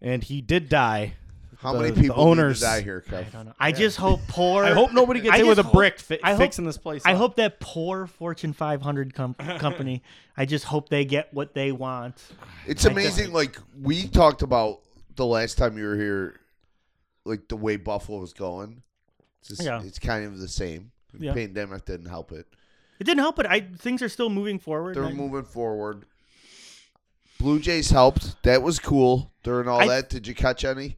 and he did die. How The- many the people owners- need to die here, I Kev? don't know. I just hope poor. I hope nobody gets I hit with a just hope- brick fi- I hope- fixing this place. I up. hope that poor Fortune 500 com- company. I just hope they get what they want. It's I amazing. Like we talked about the last time you were here, like the way Buffalo was going. It's, just, Yeah. it's kind of the same. The Yeah. pandemic didn't help it. It didn't help, but I things are still moving forward. They're I- moving forward. Blue Jays helped. That was cool during all I- that. Did you catch any?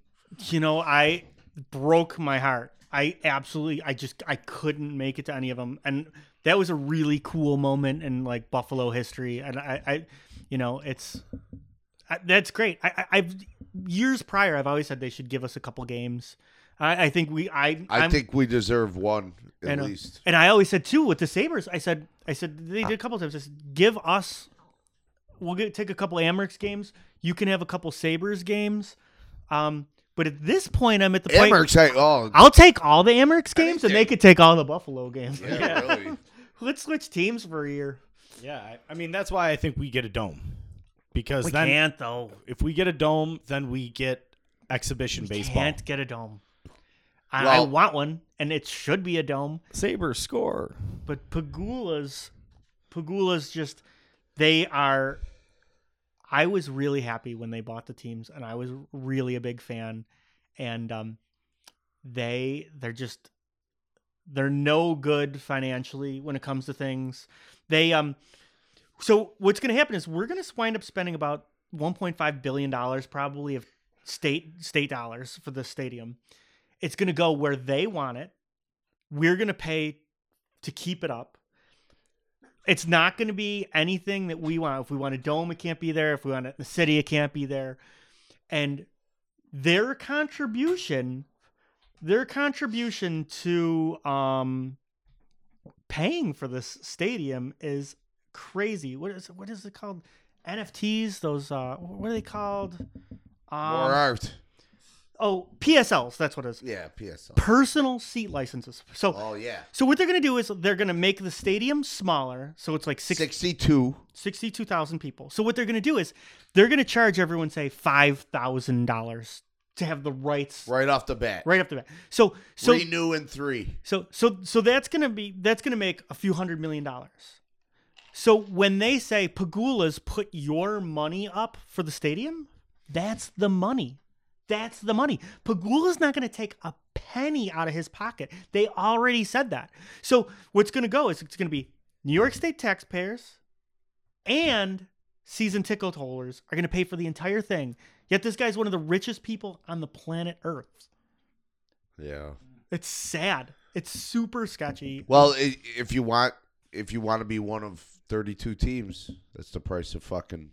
you know, I broke my heart. I absolutely, I just, I couldn't make it to any of them, and that was a really cool moment in like Buffalo history. And I, I you know, it's, I, that's great. I, I, I've years prior, I've always said they should give us a couple games. I, I think we. I. I I'm- think we deserve one at know. Uh, least. And I always said too with the Sabres, I said, I said they did a couple times. I said, give us, we'll get, take a couple Amerks games. You can have a couple Sabres games. Um, but at this point, I'm at the point. Amherst, hey, oh, I'll take all the Amerks games, and they could take all the Buffalo games. yeah, really. Let's switch teams for a year. Yeah, I, I mean that's why I think we get a dome because We then can't though. if we get a dome, then we get exhibition baseball. Can't get a dome. I, I Well- want one, and it should be a dome. Saber score. But Pegula's, Pegula's just they are. I was really happy when they bought the teams, and I was really a big fan. And um, they they're just they're no good financially when it comes to things. They um, so what's going to happen is we're going to wind up spending about 1.5 billion dollars probably of state state dollars for the stadium. It's going to go where they want it. We're going to pay to keep it up. It's not going to be anything that we want. If we want a dome, it can't be there. If we want the city, it can't be there. And their contribution, their contribution to um, paying for this stadium is crazy. What is what is it called? NFTs. Those uh, what are they called? More Um, art. Oh, PSLs. That's what it is. Yeah, PSL. Personal seat licenses. So Oh yeah, so what they're going to do is they're going to make the stadium smaller, so it's like six, sixty-two. 62,000 people. So what they're going to do is they're going to charge everyone say $5,000 to have the rights right, off the bat. Right off the bat. So so Renew in three. so so so that's going to be that's going to make a few hundred million dollars. So when they say Pegula's put your money up for the stadium, that's the money. That's the money. Pegula's not going to take a penny out of his pocket. They already said that. So what's going to go is it's going to be New York State taxpayers and season ticket holders are going to pay for the entire thing. Yet this guy's one of the richest people on the planet Earth. Yeah. It's sad. It's super sketchy. Well, if you want, if you want to be one of thirty-two teams, that's the price of fucking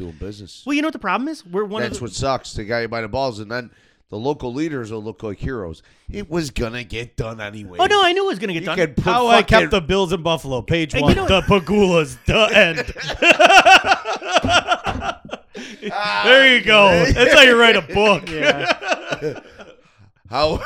doing business. Well, you know what the problem is? We're one That's of the, what sucks. The guy you by the balls, and then the local leaders will look like heroes. It was gonna get done anyway. Oh no, I knew it was going to get You done. could put How I fucking- kept the Bills in Buffalo. Page Hey, you one. know- the Pegulas. The end. There you go. That's how you write a book. yeah. How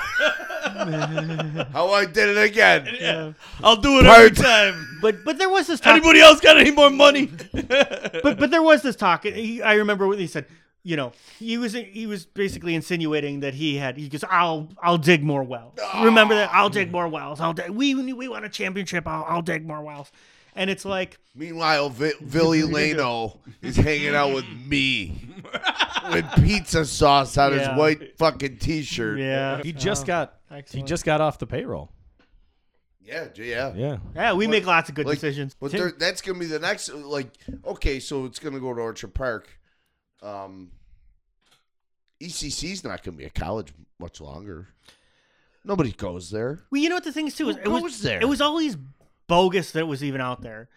how I did it again. yeah. I'll do it every Part- time. But but there was this talk. Anybody else got any more money? but but there was this talk. He, I remember what he said. You know, he was he was basically insinuating that he had. He goes, "I'll I'll dig more wells." Remember that? I'll dig more wells. I'll dig. We we want a championship. I'll I'll dig more wells. And it's like, Meanwhile, Vi- Billy Lano is hanging out with me with pizza sauce on Yeah. his white fucking t-shirt. yeah, He just Oh, got. He just got off the payroll. yeah, yeah. Yeah. yeah. We make lots of good Like, decisions. But Tim- there, that's gonna be the next. Like, okay, so it's gonna go to Orchard Park. Um, ECC's not gonna be a college much longer. Nobody goes there. Well, you know what the thing is too is Who it was goes there? it was always bogus that it was even out there.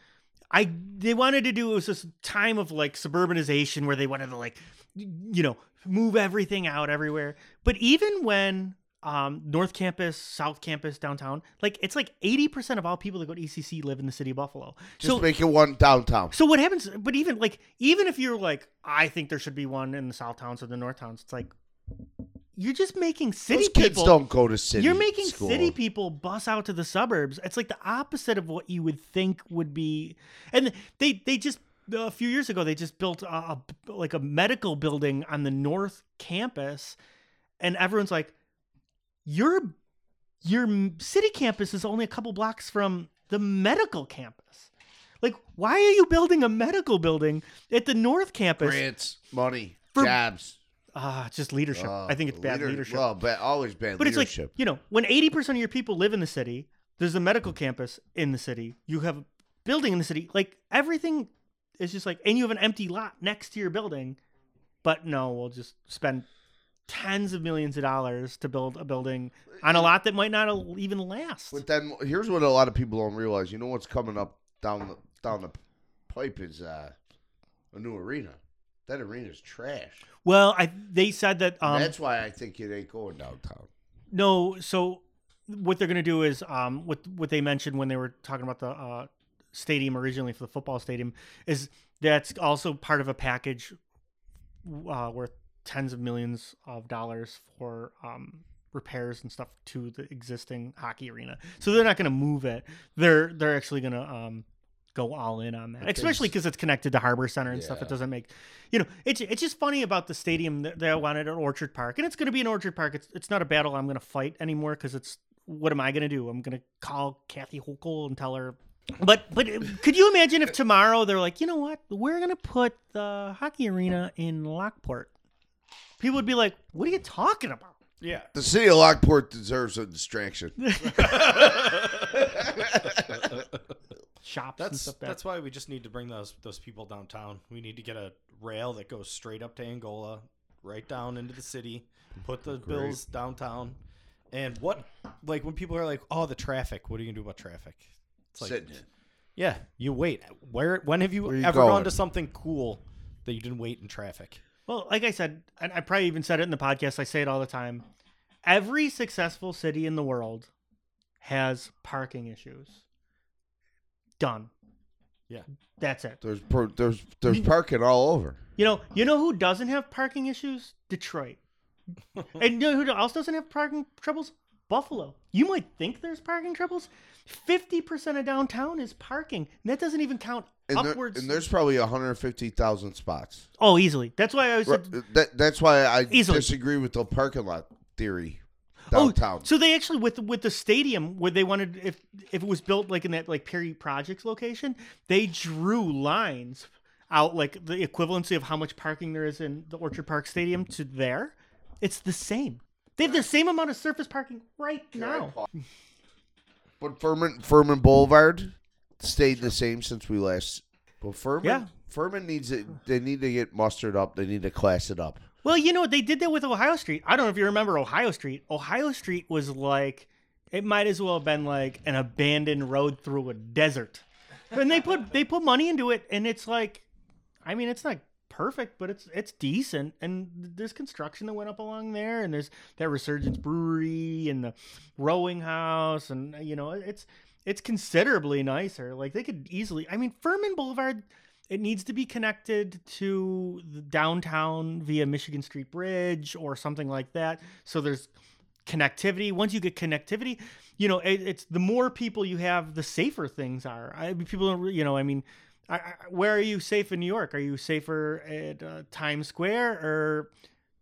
I they wanted to do it was this time of like suburbanization where they wanted to like you know move everything out everywhere. But even when um, North Campus, South Campus, downtown, like it's like eighty percent of all people that go to ECC live in the city of Buffalo. Just so make it one downtown. so what happens? But even like even if you're like I think there should be one in the South towns or the North towns, it's like you're just making city Those kids people don't go to city. you're making school. city people bus out to the suburbs. It's like the opposite of what you would think would be. And they they just a few years ago they just built a, a like a medical building on the north campus, and everyone's like, your your city campus is only a couple blocks from the medical campus. Like, why are you building a medical building at the north campus? grants, money, For- jobs. Ah, just leadership. I think it's bad leader- leadership. Well, ba- always bad But it's leadership. like, you know, when 80% of your people live in the city, there's a medical campus in the city, you have a building in the city, like everything is just like, and you have an empty lot next to your building. But no, we'll just spend tens of millions of dollars to build a building on a lot that might not even last. But then here's what a lot of people don't realize. You know what's coming up down the down the pipe is uh, a new arena. That arena's trash. Well, I they said that um, That's why I think it ain't going downtown. No, so what they're going to do is um, what what they mentioned when they were talking about the uh, stadium originally for the football stadium is that's also part of a package uh, worth tens of millions of dollars for um, repairs and stuff to the existing hockey arena. So they're not going to move it. They're they're actually going to um, go all in on that, But especially because it's connected to Harbor Center and stuff. It doesn't make, you know, it's it's just funny about the stadium that that I wanted at Orchard Park, and it's going to be in Orchard Park. It's it's not a battle I'm going to fight anymore because it's what am I going to do? I'm going to call Kathy Hochul and tell her. But but uh, could you imagine if tomorrow they're like, you know what, we're going to put the hockey arena in Lockport? People would be like, what are you talking about? Yeah. The city of Lockport deserves a distraction. Shops and That's stuff. That. that's why we just need to bring those those people downtown. We need to get a rail that goes straight up to Angola, right down into the city, put the bills downtown. And what like when people are like, "Oh, the traffic. What are you going to do about traffic?" It's like Sitting. Yeah, you wait. Where when have you Where you ever going? gone to something cool that you didn't wait in traffic? Well, like I said, and I probably even said it in the podcast. I say it all the time. Every successful city in the world has parking issues. Done. Yeah. That's it. There's per, there's there's parking all over. You know, you know who doesn't have parking issues? Detroit. and you know who else doesn't have parking troubles? Buffalo. You might think there's parking troubles. Fifty percent of downtown is parking, and that doesn't even count And, there- upwards. and there's probably 150,000 spots. oh, easily. That's why I always Right, said that, that's why I Easily. disagree with the parking lot theory Oh, so they actually with with the stadium where they wanted if if it was built like in that like Perry Projects location, they drew lines out like the equivalency of how much parking there is in the Orchard Park Stadium to there. It's the same. They have the same amount of surface parking right now. But Fuhrmann Fuhrmann Boulevard stayed the same since we last. But Fuhrmann, Yeah. Fuhrmann needs it. They need to get mustered up. They need to class it up. Well, you know they did that with Ohio Street. I don't know if you remember Ohio Street. Ohio Street was like it might as well have been like an abandoned road through a desert. And they put they put money into it and it's like I mean it's not perfect, but it's it's decent and there's construction that went up along there and there's that Resurgence Brewery and the rowing house and you know it's it's considerably nicer. Like they could easily I mean Fuhrmann Boulevard it needs to be connected to the downtown via Michigan Street Bridge or something like that. So there's connectivity. Once you get connectivity, you know, it, it's the more people you have, the safer things are. I, people don't, you know, I mean, I, I, where are you safe in New York? Are you safer at uh, Times Square or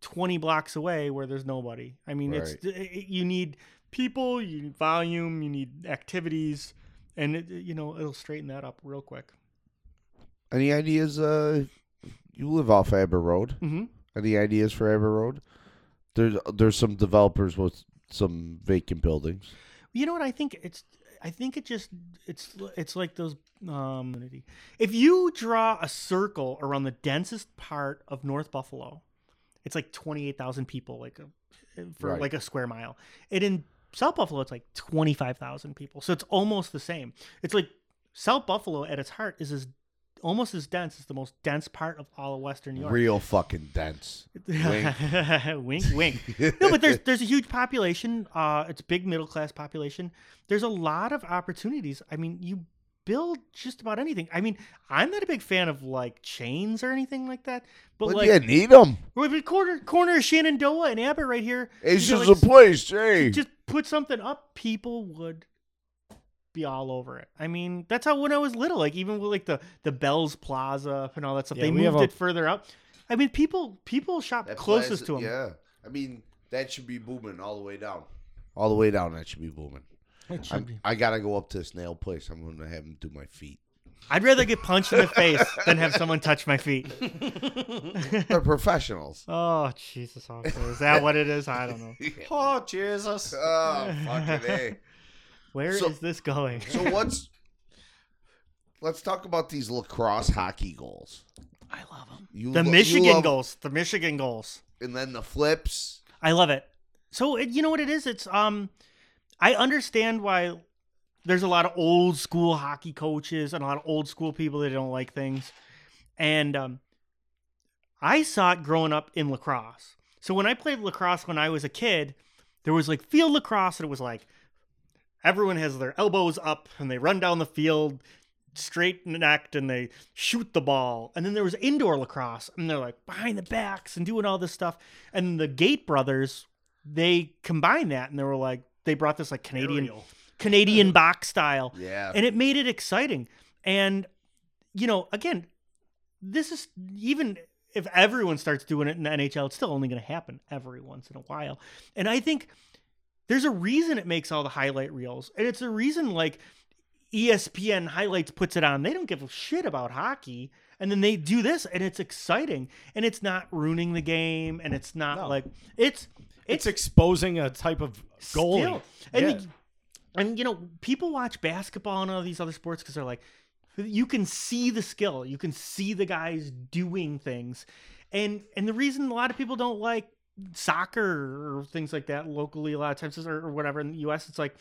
20 blocks away where there's nobody? I mean, it's it, you need people, you need volume, you need activities, and it, you know, it'll straighten that up real quick. Any ideas? Uh, you live off Abbott Road. Mm-hmm. Any ideas for Abbott Road? There's there's some developers with some vacant buildings. You know what I think it's I think it just it's it's like those um if you draw a circle around the densest part of North Buffalo, it's like 28,000 people like a, for Right. like a square mile. And in South Buffalo it's like 25,000 people. So it's almost the same. It's like South Buffalo at its heart is as almost as dense as the most dense part of all of Western New York. Real fucking dense. wink, wink. wink. No, but there's there's a huge population. Uh, it's a big middle class population. There's a lot of opportunities. I mean, you build just about anything. I mean, I'm not a big fan of like chains or anything like that. But But like, you need them. corner corner of Shenandoah and Abbott right here. It's you know, just like, a place, hey. just put something up, people would be all over it. I mean, that's how when I was little, like even with like the the Bells Plaza and all that stuff, Yeah, they we have moved a- it further out. I mean, people people shop That closest plaza- to them. Yeah, I mean that should be booming all the way down. All the way down, that should be booming. Should I'm- be. I gotta go up to this nail place. I'm gonna have him do my feet. I'd rather get punched in the face than have someone touch my feet. They're professionals. Oh Jesus! Officer. Is that what it is? I don't know. Oh Jesus! Oh fucking a. Eh. Where is So- this going? So what's? Let's talk about these lacrosse hockey goals. I love them. You The lo- you Michigan love- goals. The Michigan goals. and then the flips. I love it. So it, you know what it is? It's um, I understand why there's a lot of old school hockey coaches and a lot of old school people that don't like things, and um, I saw it growing up in lacrosse. So when I played lacrosse when I was a kid, there was like field lacrosse, and it was like everyone has their elbows up and they run down the field straight necked and they shoot the ball. And then there was indoor lacrosse, and they're like behind the backs and doing all this stuff. And the Gait brothers, they combined that, and they were like they brought this like Canadian Aerial. Canadian box style Yeah. and it made it exciting. And you know, again, this is even if everyone starts doing it in the NHL, it's still only going to happen every once in a while. And I think there's a reason it makes all the highlight reels, and it's a reason like ESPN highlights puts it on. They don't give a shit about hockey. And then they do this, and it's exciting, and it's not ruining the game, and it's not No. like it's It's exposing a type of. And, Yeah. and you know, people watch basketball and all these other sports because they're like, you can see the skill, you can see the guys doing things, and and the reason a lot of people don't like soccer or things like that locally a lot of times or, or whatever in the U.S. It's like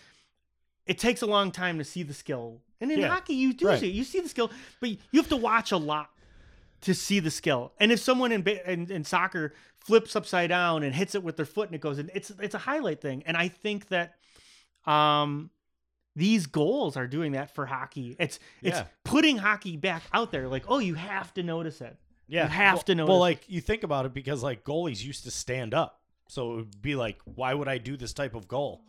it takes a long time to see the skill, and in Yeah, hockey you do right. see you see the skill, but you have to watch a lot to see the skill. And if someone in, in in soccer flips upside down and hits it with their foot and it goes in, it's it's a highlight thing. And I think that um these goals are doing that for hockey. It's it's Yeah. putting hockey back out there. Like, oh, you have to notice it. Yeah, You have well, to know. Well, like you think about it, because like goalies used to stand up, so it would be like, why would I do this type of goal?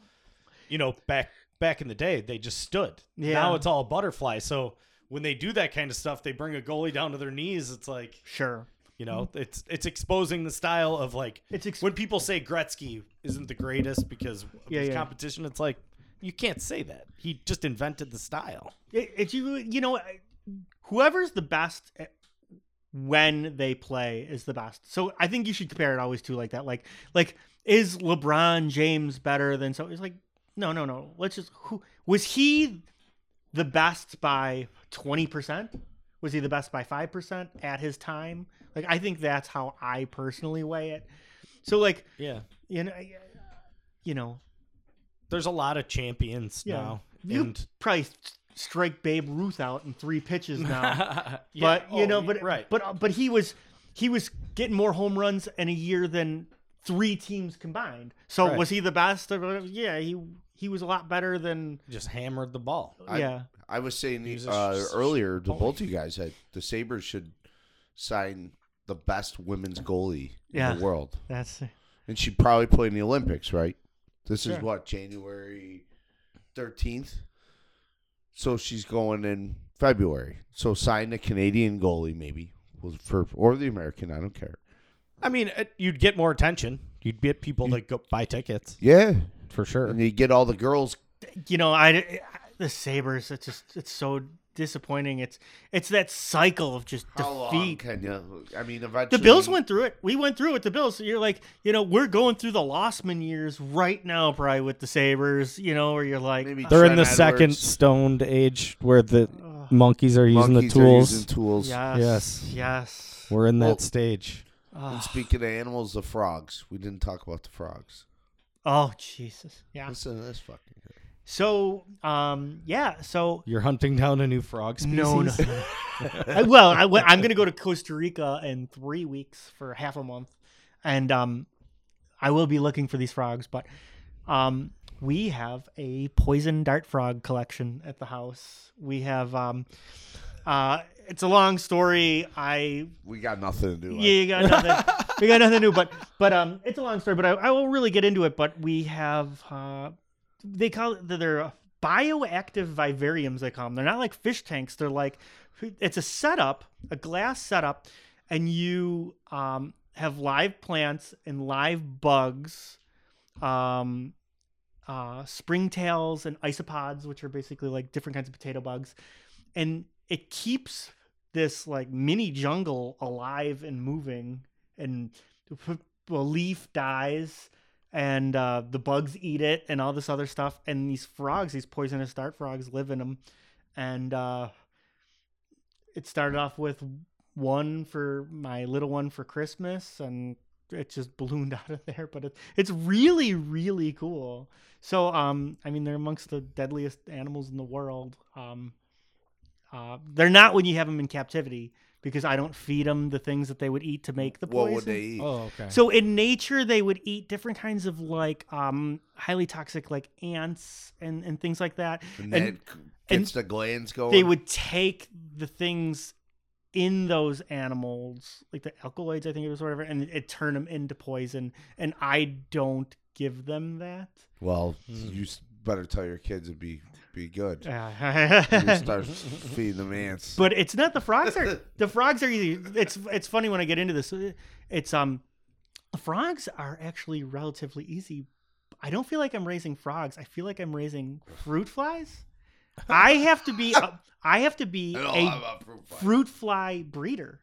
You know, back back in the day, they just stood. Yeah. Now it's all butterfly. So when they do that kind of stuff, they bring a goalie down to their knees. It's like Sure. you know, it's it's exposing the style of like It's ex- when people say Gretzky isn't the greatest because of Yeah, his yeah. competition. It's like you can't say that. He just invented the style. It, it's you. You know, whoever's the best at- when they play is the best. So I think you should compare it always to like that. Like, like is LeBron James better than so? It's like no, no, no. Let's just who was he the best by twenty percent? Was he the best by five percent at his time? Like I think that's how I personally weigh it. So like Yeah. you know, you know, There's a lot of champions Yeah. now. you and probably strike Babe Ruth out in three pitches now. Yeah, but you oh, know, but right. but but he was he was getting more home runs in a year than three teams combined. So Right. was he the best? Of, yeah, he he was a lot better than just hammered the ball. I- yeah. I was saying He was a uh, sh- earlier to bully. both you guys that the Sabres should sign the best women's goalie Yeah. in the world. That's And she'd probably play in the Olympics, right? This is what, January 13th? So she's going in February. So sign the Canadian goalie, maybe, for or the American. I don't care. I mean, it, you'd get more attention. You'd get people to go buy tickets Yeah. for sure. And you get all the girls. you know I the Sabres. It's just it's so disappointing. It's it's that cycle of just How long defeat. can you? I mean, eventually. The Bills went through it. We went through it with the Bills. So you're like, you know, we're going through the Losman years right now, probably with the Sabres. You know, where you're like, Maybe They're in the Trent second stoned age where the ugh, monkeys are using Monkeys the are tools. using tools. yes, Yes. yes. We're in that Well- stage. And speaking of animals, the frogs. We didn't talk about the frogs. Oh Jesus, yeah. Listen to this fucking. So, um, yeah. So You're hunting down a new frog species. no, no. I, well, I, I'm going to go to Costa Rica in three weeks for half a month, and um, I will be looking for these frogs. But um, we have a poison dart frog collection at the house. We have um, uh, it's a long story. I We got nothing to do. yeah, you got nothing. we got nothing new, but but um, it's a long story. But I, I will really get into it. But we have uh, they call it they're bioactive vivariums. They call them. They're not like fish tanks. They're like it's a setup, a glass setup, and you um have live plants and live bugs, um, uh, springtails and isopods, which are basically like different kinds of potato bugs, and it keeps this like mini jungle alive and moving and a leaf dies and uh, the bugs eat it and all this other stuff and these frogs these poisonous dart frogs live in them and uh, it started off with one for my little one for christmas and it just ballooned out of there but it, it's really really cool. So um i mean they're amongst the deadliest animals in the world. Um uh, they're not when you have them in captivity because I don't feed them the things that they would eat to make the poison. What poison. would they eat? Oh, okay. So in nature, they would eat different kinds of like um, highly toxic like ants and, and things like that. and and- that c- gets the glands going. They would take the things in those animals, like the alkaloids, I think it was, whatever, and it turn them into poison. And I don't give them that. Well, you better tell your kids to be be good. You start feeding them ants. but it's not the frogs are the frogs are easy. It's it's funny when I get into this. It's um the frogs are actually relatively easy. I don't feel like I'm raising frogs. I feel like I'm raising fruit flies. I have to be a, I have to be a I'm a fruit fly. fruit fly breeder.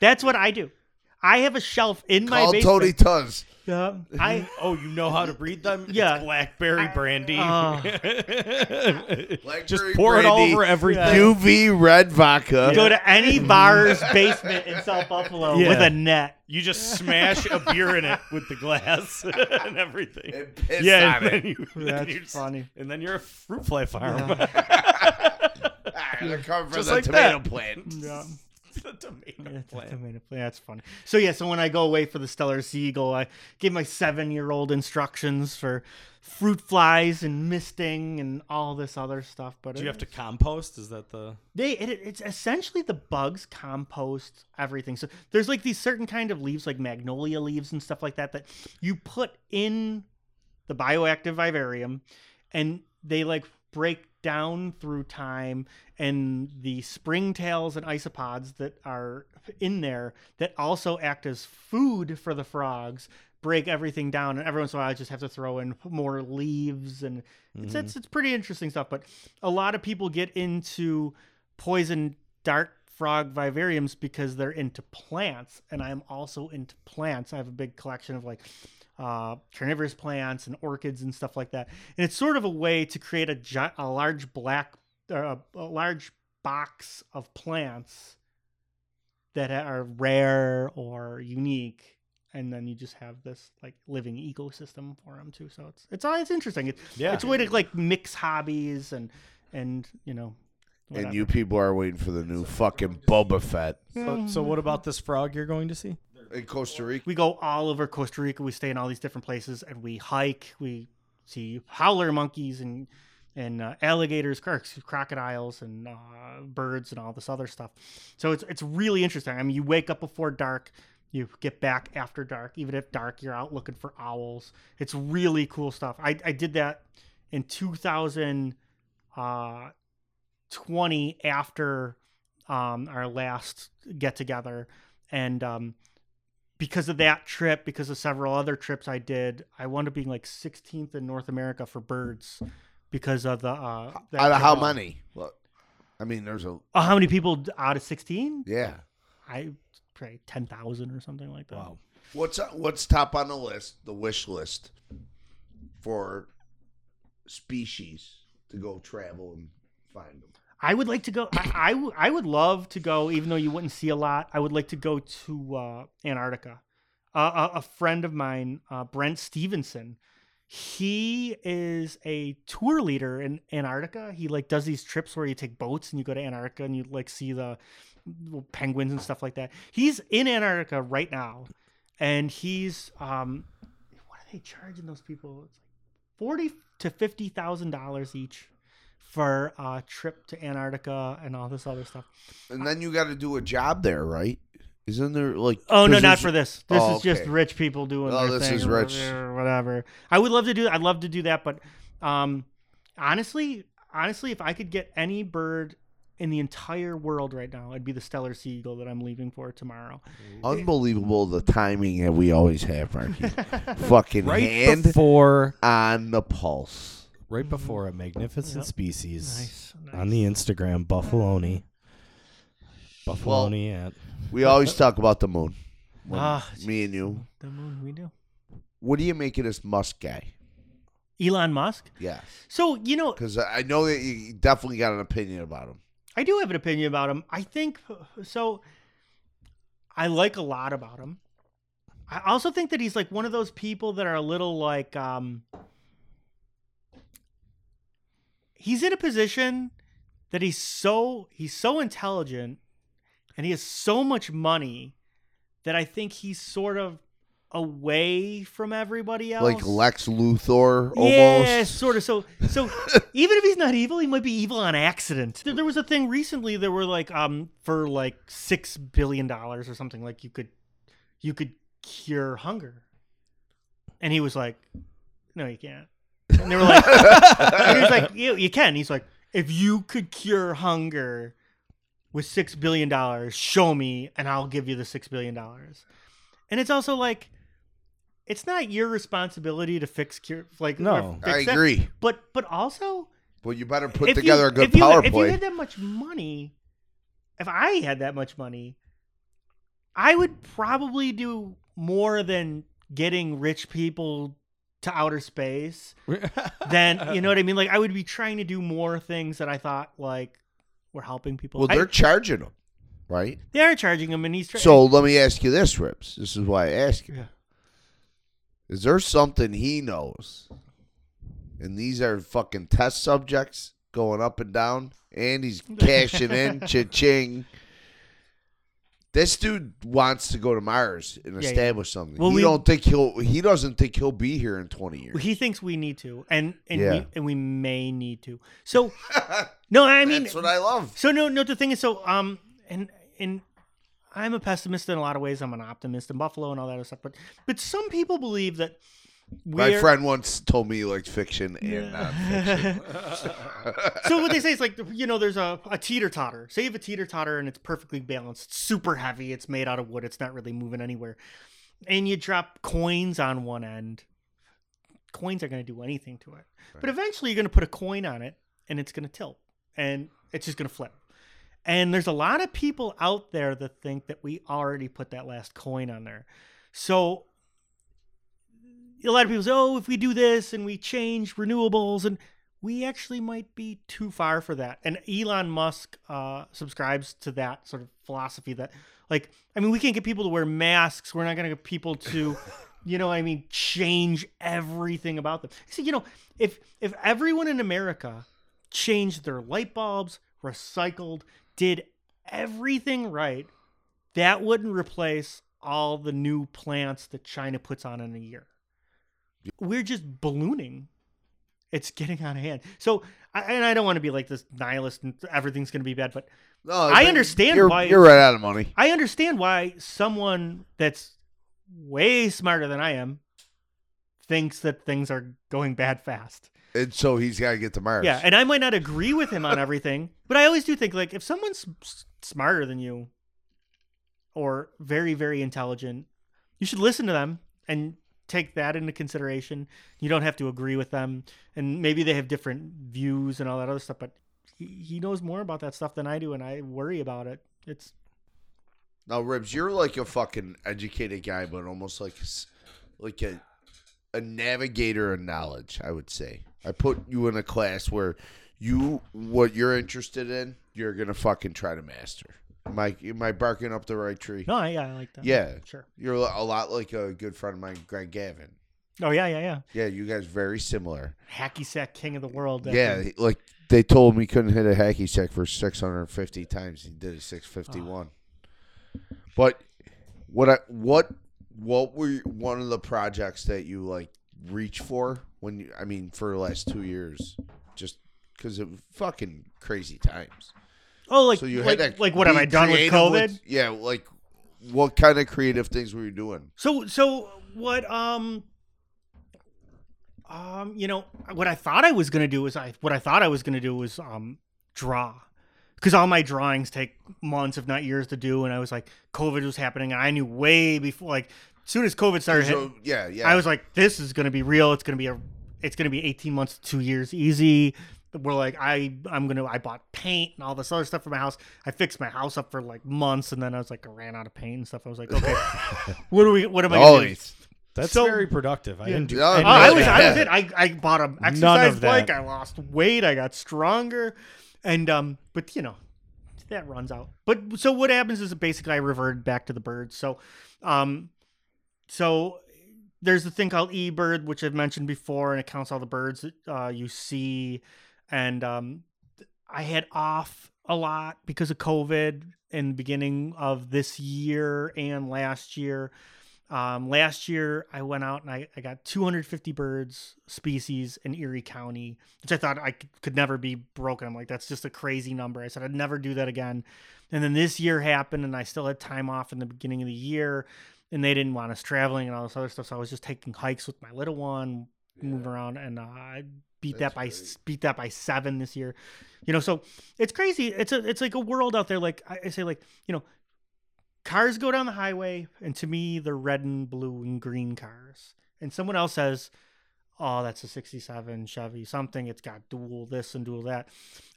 That's what I do. I have a shelf in my Call basement. Tony Tuz. Yeah, I oh, you know how to breed them? It's Yeah. blackberry brandy. Oh. Just Blackberry pour it all brandy, over everything. UV red vodka. go to any bar's basement in South Buffalo Yeah. with a net. You just smash a beer in it with the glass and everything. and piss yeah, on and it. then, you, then That's you just- funny. and then you're a fruit fly farm. Ah, they're coming from Just the like tomato that. plant. Yeah. the tomato It's a plant. tomato plant. That's funny. So yeah, so when I go away for the Steller Sea Eagle, I give my seven-year-old instructions for fruit flies and misting and all this other stuff. But Do you have to compost? Is that the? They it, it's essentially the bugs compost everything. So there's like these certain kind of leaves, like magnolia leaves and stuff like that, that you put in the bioactive vivarium, and they like break down through time. And the springtails and isopods that are in there that also act as food for the frogs break everything down. And every once in a while, I just have to throw in more leaves and it's, it's mm-hmm. it's pretty interesting stuff. But a lot of people get into poison dart frog vivariums because they're into plants, and I'm also into plants. I have a big collection of like uh, carnivorous plants and orchids and stuff like that. And it's sort of a way to create a gi- a large black uh, a large box of plants that are rare or unique and then you just have this like living ecosystem for them too so it's it's it's interesting it's, Yeah. it's a way to like mix hobbies and and you know And you people are waiting for the new fucking Boba Fett So, so what about this frog you're going to see? In Costa Rica. we go all over Costa Rica. We stay in all these different places, and we hike. We see howler monkeys and and uh, alligators, crocodiles, and uh, birds, and all this other stuff. So it's it's really interesting. I mean, you wake up before dark. You get back after dark. Even if dark, you're out looking for owls. It's really cool stuff. I, I did that in 2020 after um, our last get together. And um, because of that trip, because of several other trips I did, I wound up being like 16th in North America for birds because of the. Uh, Out of how many? Well, I mean, there's a Uh, how many people out of 16? yeah. I probably 10,000 or something like that. Wow. What's what's top on the list? The wish list for species to go travel and find them. I would like to go. I, I, w- I would love to go, even though you wouldn't see a lot. I would like to go to uh, Antarctica. Uh, a, a friend of mine, uh, Brent Stevenson, he is a tour leader in Antarctica. He like does these trips where you take boats and you go to Antarctica and you like see the penguins and stuff like that. He's in Antarctica right now, and he's um, what are they charging those people? It's like forty to fifty thousand dollars each for a trip to Antarctica and all this other stuff. And then you got to do a job there, right? Isn't there like? Oh no, not for this. This Oh, is just rich people doing Oh, their this thing is rich. whatever- whatever. I would love to do. I'd love to do that, but um, honestly, honestly, if I could get any bird in the entire world right now, it'd be the Steller sea eagle that I'm leaving for tomorrow. Unbelievable the timing that we always have, Marky. Fucking Right hand before, on the pulse. Right before a magnificent Yep. species Nice, nice. on the Instagram, Buffaloni. Buffaloni at We always talk about the moon. Ah, me and you. the moon. We do. What do you make of this Musk guy? Elon Musk. Yes, So you know, because I know that you definitely got an opinion about him. I do have an opinion about him. I think so. I like a lot about him. I also think that he's like one of those people that are a little like um he's in a position that he's so he's so intelligent and he has so much money that I think he's sort of away from everybody else. Like Lex Luthor, Yeah, almost. sort of. So, so even if he's not evil, he might be evil on accident. There, there was a thing recently. There were like, um, for like six billion dollars or something, like you could, you could cure hunger, and he was like, "No, you can't." And they were like, and he was like, "You, you can." He's like, "If you could cure hunger with six billion dollars, show me, and I'll give you the six billion dollars." And it's also like, it's not your responsibility to fix cure like or No. fix I that. agree. But but also Well, you better put if together you, a good if you, If you PowerPoint. had that much money, if I had that much money, I would probably do more than getting rich people to outer space then you know what I mean. Like I would be trying to do more things that I thought like were helping people. well, they're charging them, right? they are charging them, and he's trying. So let me ask you this, Rips. This is why I ask you. Yeah. Is there something he knows? And these are fucking test subjects going up and down, and he's cashing in, cha-ching. This dude wants to go to Mars and Yeah, establish something. Well, he we- don't think he'll. He doesn't think he'll be here in twenty years. he thinks we need to, and and Yeah. we and we may need to. So no, I mean That's what I love. So no, no. The thing is, so um, and and I'm a pessimist in a lot of ways. I'm an optimist in Buffalo and all that other stuff. But but some people believe that My friend once told me he liked fiction and nonfiction. so what they say is like you know there's a, a teeter totter. Say you have a teeter totter and it's perfectly balanced, it's super heavy, it's made out of wood, it's not really moving anywhere, and you drop coins on one end. Coins are going to do anything to it, but eventually you're going to put a coin on it and it's going to tilt and it's just going to flip. And there's a lot of people out there that think that we already put that last coin on there. So a lot of people say, oh, if we do this and we change renewables, and we actually might be too far for that. And Elon Musk uh, subscribes to that sort of philosophy that, like, I mean, we can't get people to wear masks. We're not going to get people to, you know, I mean, change everything about them. See, you know, if if everyone in America changed their light bulbs, recycled, did everything right, that wouldn't replace all the new plants that China puts on in a year. We're just ballooning. It's getting out of hand. So, I, and I don't want to be like this nihilist and everything's going to be bad, but No, I understand you're, why- you're right out of money. I understand why someone that's way smarter than I am thinks that things are going bad fast. And so he's got to get to Mars. Yeah, and I might not agree with him on everything, but I always do think like if someone's s- smarter than you or very very intelligent, you should listen to them and take that into consideration. You don't have to agree with them, and maybe they have different views and all that other stuff, but he, he knows more about that stuff than I do, and I worry about it. It's Now, Ribs, you're like a fucking educated guy, but almost like like a a navigator of knowledge. I would say. I put you in a class where you what you're interested in, you're gonna fucking try to master. Am I am I barking up the right tree? no, yeah, I like that. Yeah, sure. you're a lot like a good friend of mine, Greg Gavin. Oh yeah, yeah, yeah. Yeah, you guys very similar. Hacky sack king of the world. Yeah, thing. like they told me he couldn't hit a hacky sack for 650 times. He did it 651. Ah. But what I what what were one of the projects that you like reach for when you I mean for the last 2 years just it was fucking crazy times. Oh, like so you like, had to like what have I done with creative COVID? yeah, like what kind of creative things were you doing? So so what um um you know what I thought I was gonna do is I what I thought I was gonna do was um draw because all my drawings take months if not years to do and I was like COVID was happening and I knew way before like as soon as COVID started hitting, So, yeah, yeah. I was like this is gonna be real it's gonna be a it's gonna be 18 months to two years easy we're like I I'm gonna I bought paint and all this other stuff for my house I fixed my house up for like months and then I was like I ran out of paint and stuff I was like okay what do we what am I gonna do That's So- very productive. I didn't do. Yeah. any Oh, I was. I was it. I, I bought an exercise bike. I lost weight. I got stronger, and um, but you know, that runs out. But so what happens is basically I reverted back to the birds. So, um, so there's the thing called eBird, which I've mentioned before, and it counts all the birds that uh, you see, and um, I had off a lot because of COVID in the beginning of this year and last year. Um, last year, I went out and I, I got 250 birds species in Erie County, which I thought I could, never be broken. I'm like, that's just a crazy number. I said I'd never do that again. And then this year happened, and I still had time off in the beginning of the year, and they didn't want us traveling and all this other stuff. So I was just taking hikes with my little one, moving around, and uh, I beat that by That's beat that by seven this year. You know, so it's crazy. It's a it's like a world out there. Like I say, like you know, cars go down the highway, and to me, they're red and blue and green cars. And someone else says, "Oh, that's a '67 Chevy something. It's got dual this and dual that."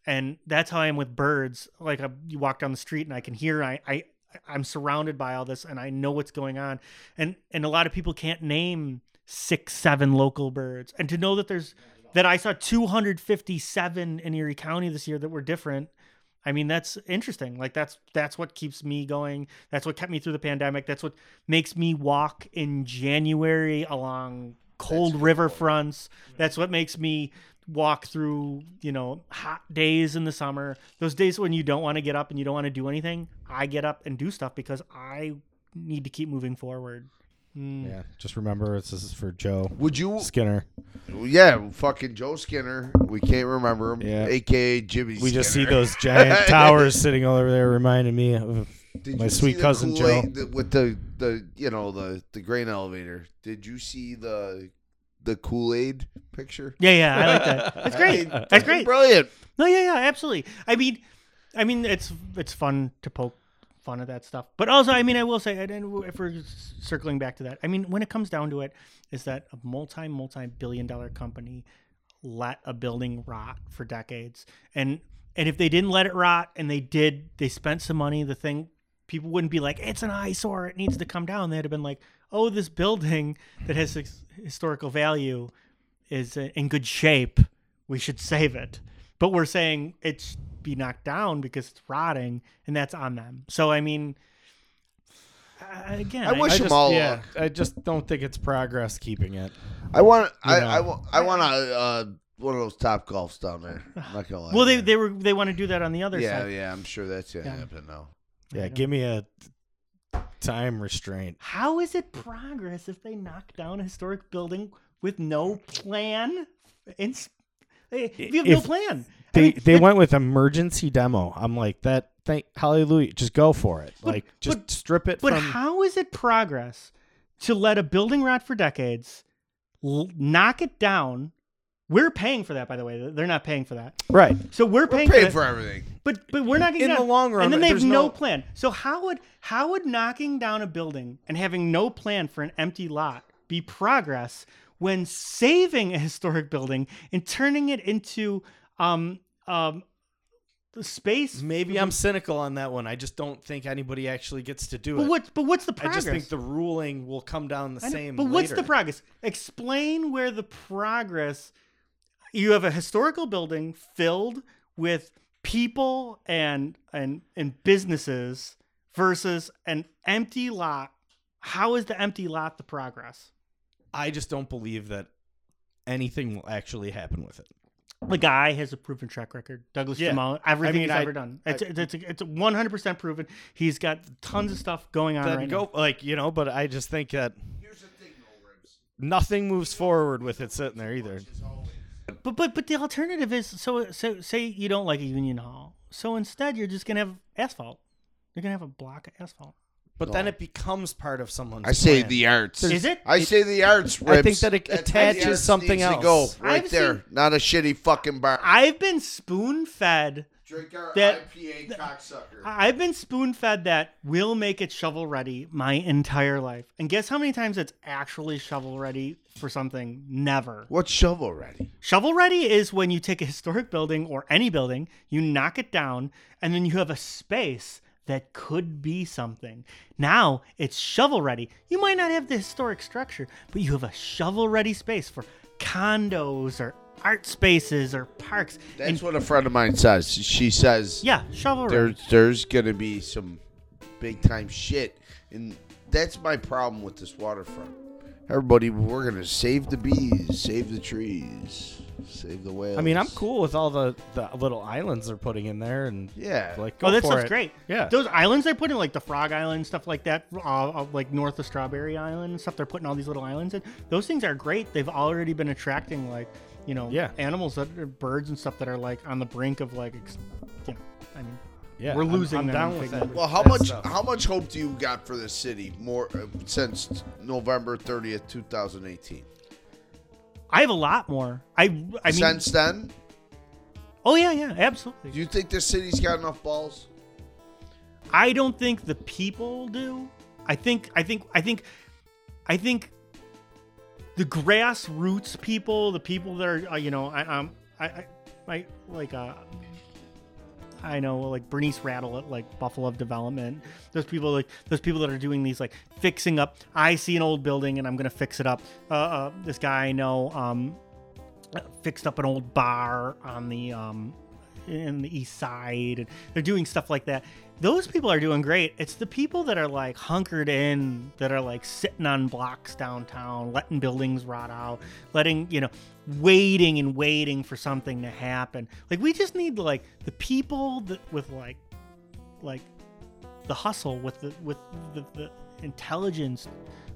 And that's how I am with birds. Like I, you walk down the street, and I can hear. I, I I'm surrounded by all this, and I know what's going on. And and a lot of people can't name six, seven local birds. And to know that there's that I saw 257 in Erie County this year that were different. I mean, that's interesting. Like that's that's what keeps me going. That's what kept me through the pandemic. That's what makes me walk in January along cold river fronts. Mm-hmm. That's what makes me walk through, you know, hot days in the summer. Those days when you don't want to get up and you don't want to do anything, I get up and do stuff because I need to keep moving forward. Mm. Yeah, just remember this is for Joe Would you? Skinner. Yeah, fucking Joe Skinner. We can't remember him. Yeah. AKA Jimmy. We just see those giant towers sitting all over there, reminding me of Did my sweet cousin Kool-Aid th- with the the you know the the grain elevator. Did you see the the Kool Aid picture? Yeah, yeah, I like that. That's great. That's great. Brilliant. No, yeah, yeah, absolutely. I mean, I mean, it's it's fun to poke fun of that stuff, but also, I mean, I will say, and if we're circling back to that, I mean, when it comes down to it, is that a multi multi billion dollar company let a building rot for decades, and and if they didn't let it rot, and they did, they spent some money, the thing. People wouldn't be like, it's an eyesore, it needs to come down. They'd have been like, oh, this building that has historical value is uh, in good shape. We should save it. But we're saying it should be knocked down because it's rotting, and that's on them. So I mean, again, I wish I them just, all yeah, luck. I just don't think it's progress keeping it. I want I, know. I, wa- I want a uh, one of those top golfs down there. I'm not gonna lie. Well, they they were they want to do that on the other yeah side. yeah yeah, I'm sure that's gonna Yeah. happen now. Yeah, give me a time restraint. How is it progress if they knock down a historic building with no plan? And if you have no plan, I They mean, they but- went with emergency demo. I'm like that. Thank hallelujah. Just go for it. But- like just but- strip it But from. how is it progress to let a building rot for decades, l- knock it down? We're paying for that, by the way. They're not paying for that. right. So we're We're paying, paying for, for everything. But but we're knocking In down the long run, and then they have no, no- plan. So how would how would knocking down a building and having no plan for an empty lot be progress when saving a historic building and turning it into um um the space? Maybe I'm cynical on that one. I just don't think anybody actually gets to do But it. what? But what's the progress? I just think the ruling will come down the same. But what's the progress? Explain where the progress. You have a historical building filled with people and and and businesses versus an empty lot. How is the empty lot the progress? I just don't believe that anything will actually happen with it. The guy has a proven track record. Douglas Yeah. Jemal, everything I mean, he's I- ever done. It's I- it's it's one hundred percent proven. He's got tons of stuff going on Then right go now. like you know, but I just think that nothing moves forward with it sitting there either. But but but the alternative is so so say you don't like a union hall. So instead, you're just gonna have asphalt. You're gonna have a block of asphalt. But then it becomes part of someone's. I say plan. the arts. Is it? I say the arts. I think that it That's where the attaches arts something needs to else. go right I've there, seen- not a shitty fucking bar. I've been spoon fed. Drink our that- IPA, cocksucker. I've been spoon fed that we'll make it shovel ready my entire life. And guess how many times it's actually shovel ready for something? Never. What's shovel ready? Shovel ready is when you take a historic building or any building, you knock it down, and then you have a space that could be something. Now it's shovel ready. You might not have the historic structure, but you have a shovel ready space for condos or art spaces or parks. That's and what a friend of mine says. She says yeah, shovel ready. there's there's gonna be some big time shit, and that's my problem with this waterfront. Everybody, we're gonna save the bees, save the trees, Save the whales. I mean, I'm cool with all the, the little islands they're putting in there, and Yeah. like, go Oh, that for stuff's it. great. Yeah. Those islands they're putting, like the Frog Island, stuff like that, uh, uh, like north of Strawberry Island and stuff. They're putting all these little islands in. Those things are great. They've already been attracting like, you know, Yeah. animals that are birds and stuff that are like on the brink of like, ex- you know, I mean, Yeah, We're I'm- losing I'm, them down big with that. numbers. Well, how that much stuff. how much hope do you got for the city more uh, since November 30th, 2018? I have a lot more. I, I mean, since then, oh yeah, yeah, absolutely. do you think the city's got enough balls? I don't think the people do. I think I think I think I think the grassroots people, the people that are uh, you know, I um I I, I like uh I know like Bernice Radle at like Buffalove Development. Those people like those people that are doing these like fixing up. I see an old building and I'm gonna fix it up. Uh, uh this guy I know um fixed up an old bar on the um in the east side and they're doing stuff like that those people are doing great. It's the people that are like hunkered in that are like sitting on blocks downtown letting buildings rot out letting you know waiting and waiting for something to happen. Like we just need like the people that with like like the hustle with the with the, the intelligence.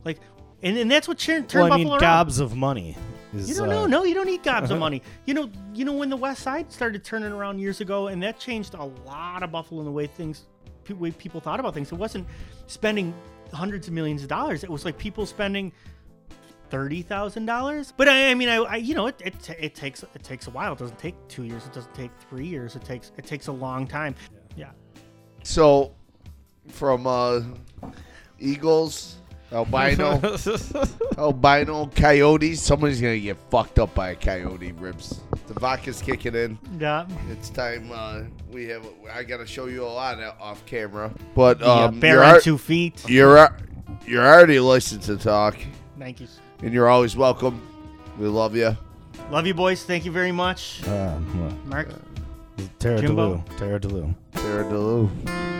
Like and, and that's what turned turn well, I mean, buffalo around. gobs of money. Is, You don't uh, know. No, you don't need gobs of money. You know, you know when the West Side started turning around years ago, and that changed a lot of Buffalo in the way things, the way people thought about things. It wasn't spending hundreds of millions of dollars. It was like people spending thirty thousand dollars. But I, I mean, I, I, you know, it, it, it takes it takes a while. It doesn't take two years. It doesn't take three years. It takes it takes a long time. Yeah. So, from uh, Eagles, albino, albino, coyotes. Somebody's gonna get fucked up by a coyote. Ribs. The vodka's kicking in. Yeah. It's time. Uh, we have. I gotta show you a lot off camera. But yeah. um, Bear you're, on al- two feet. you're you're already licensed to talk, Thank you. and you're always welcome. We love you. Love you, boys. Thank you very much. Um, Mark. Tara Jimbo? DeLu. Tara DeLu. Tara DeLu.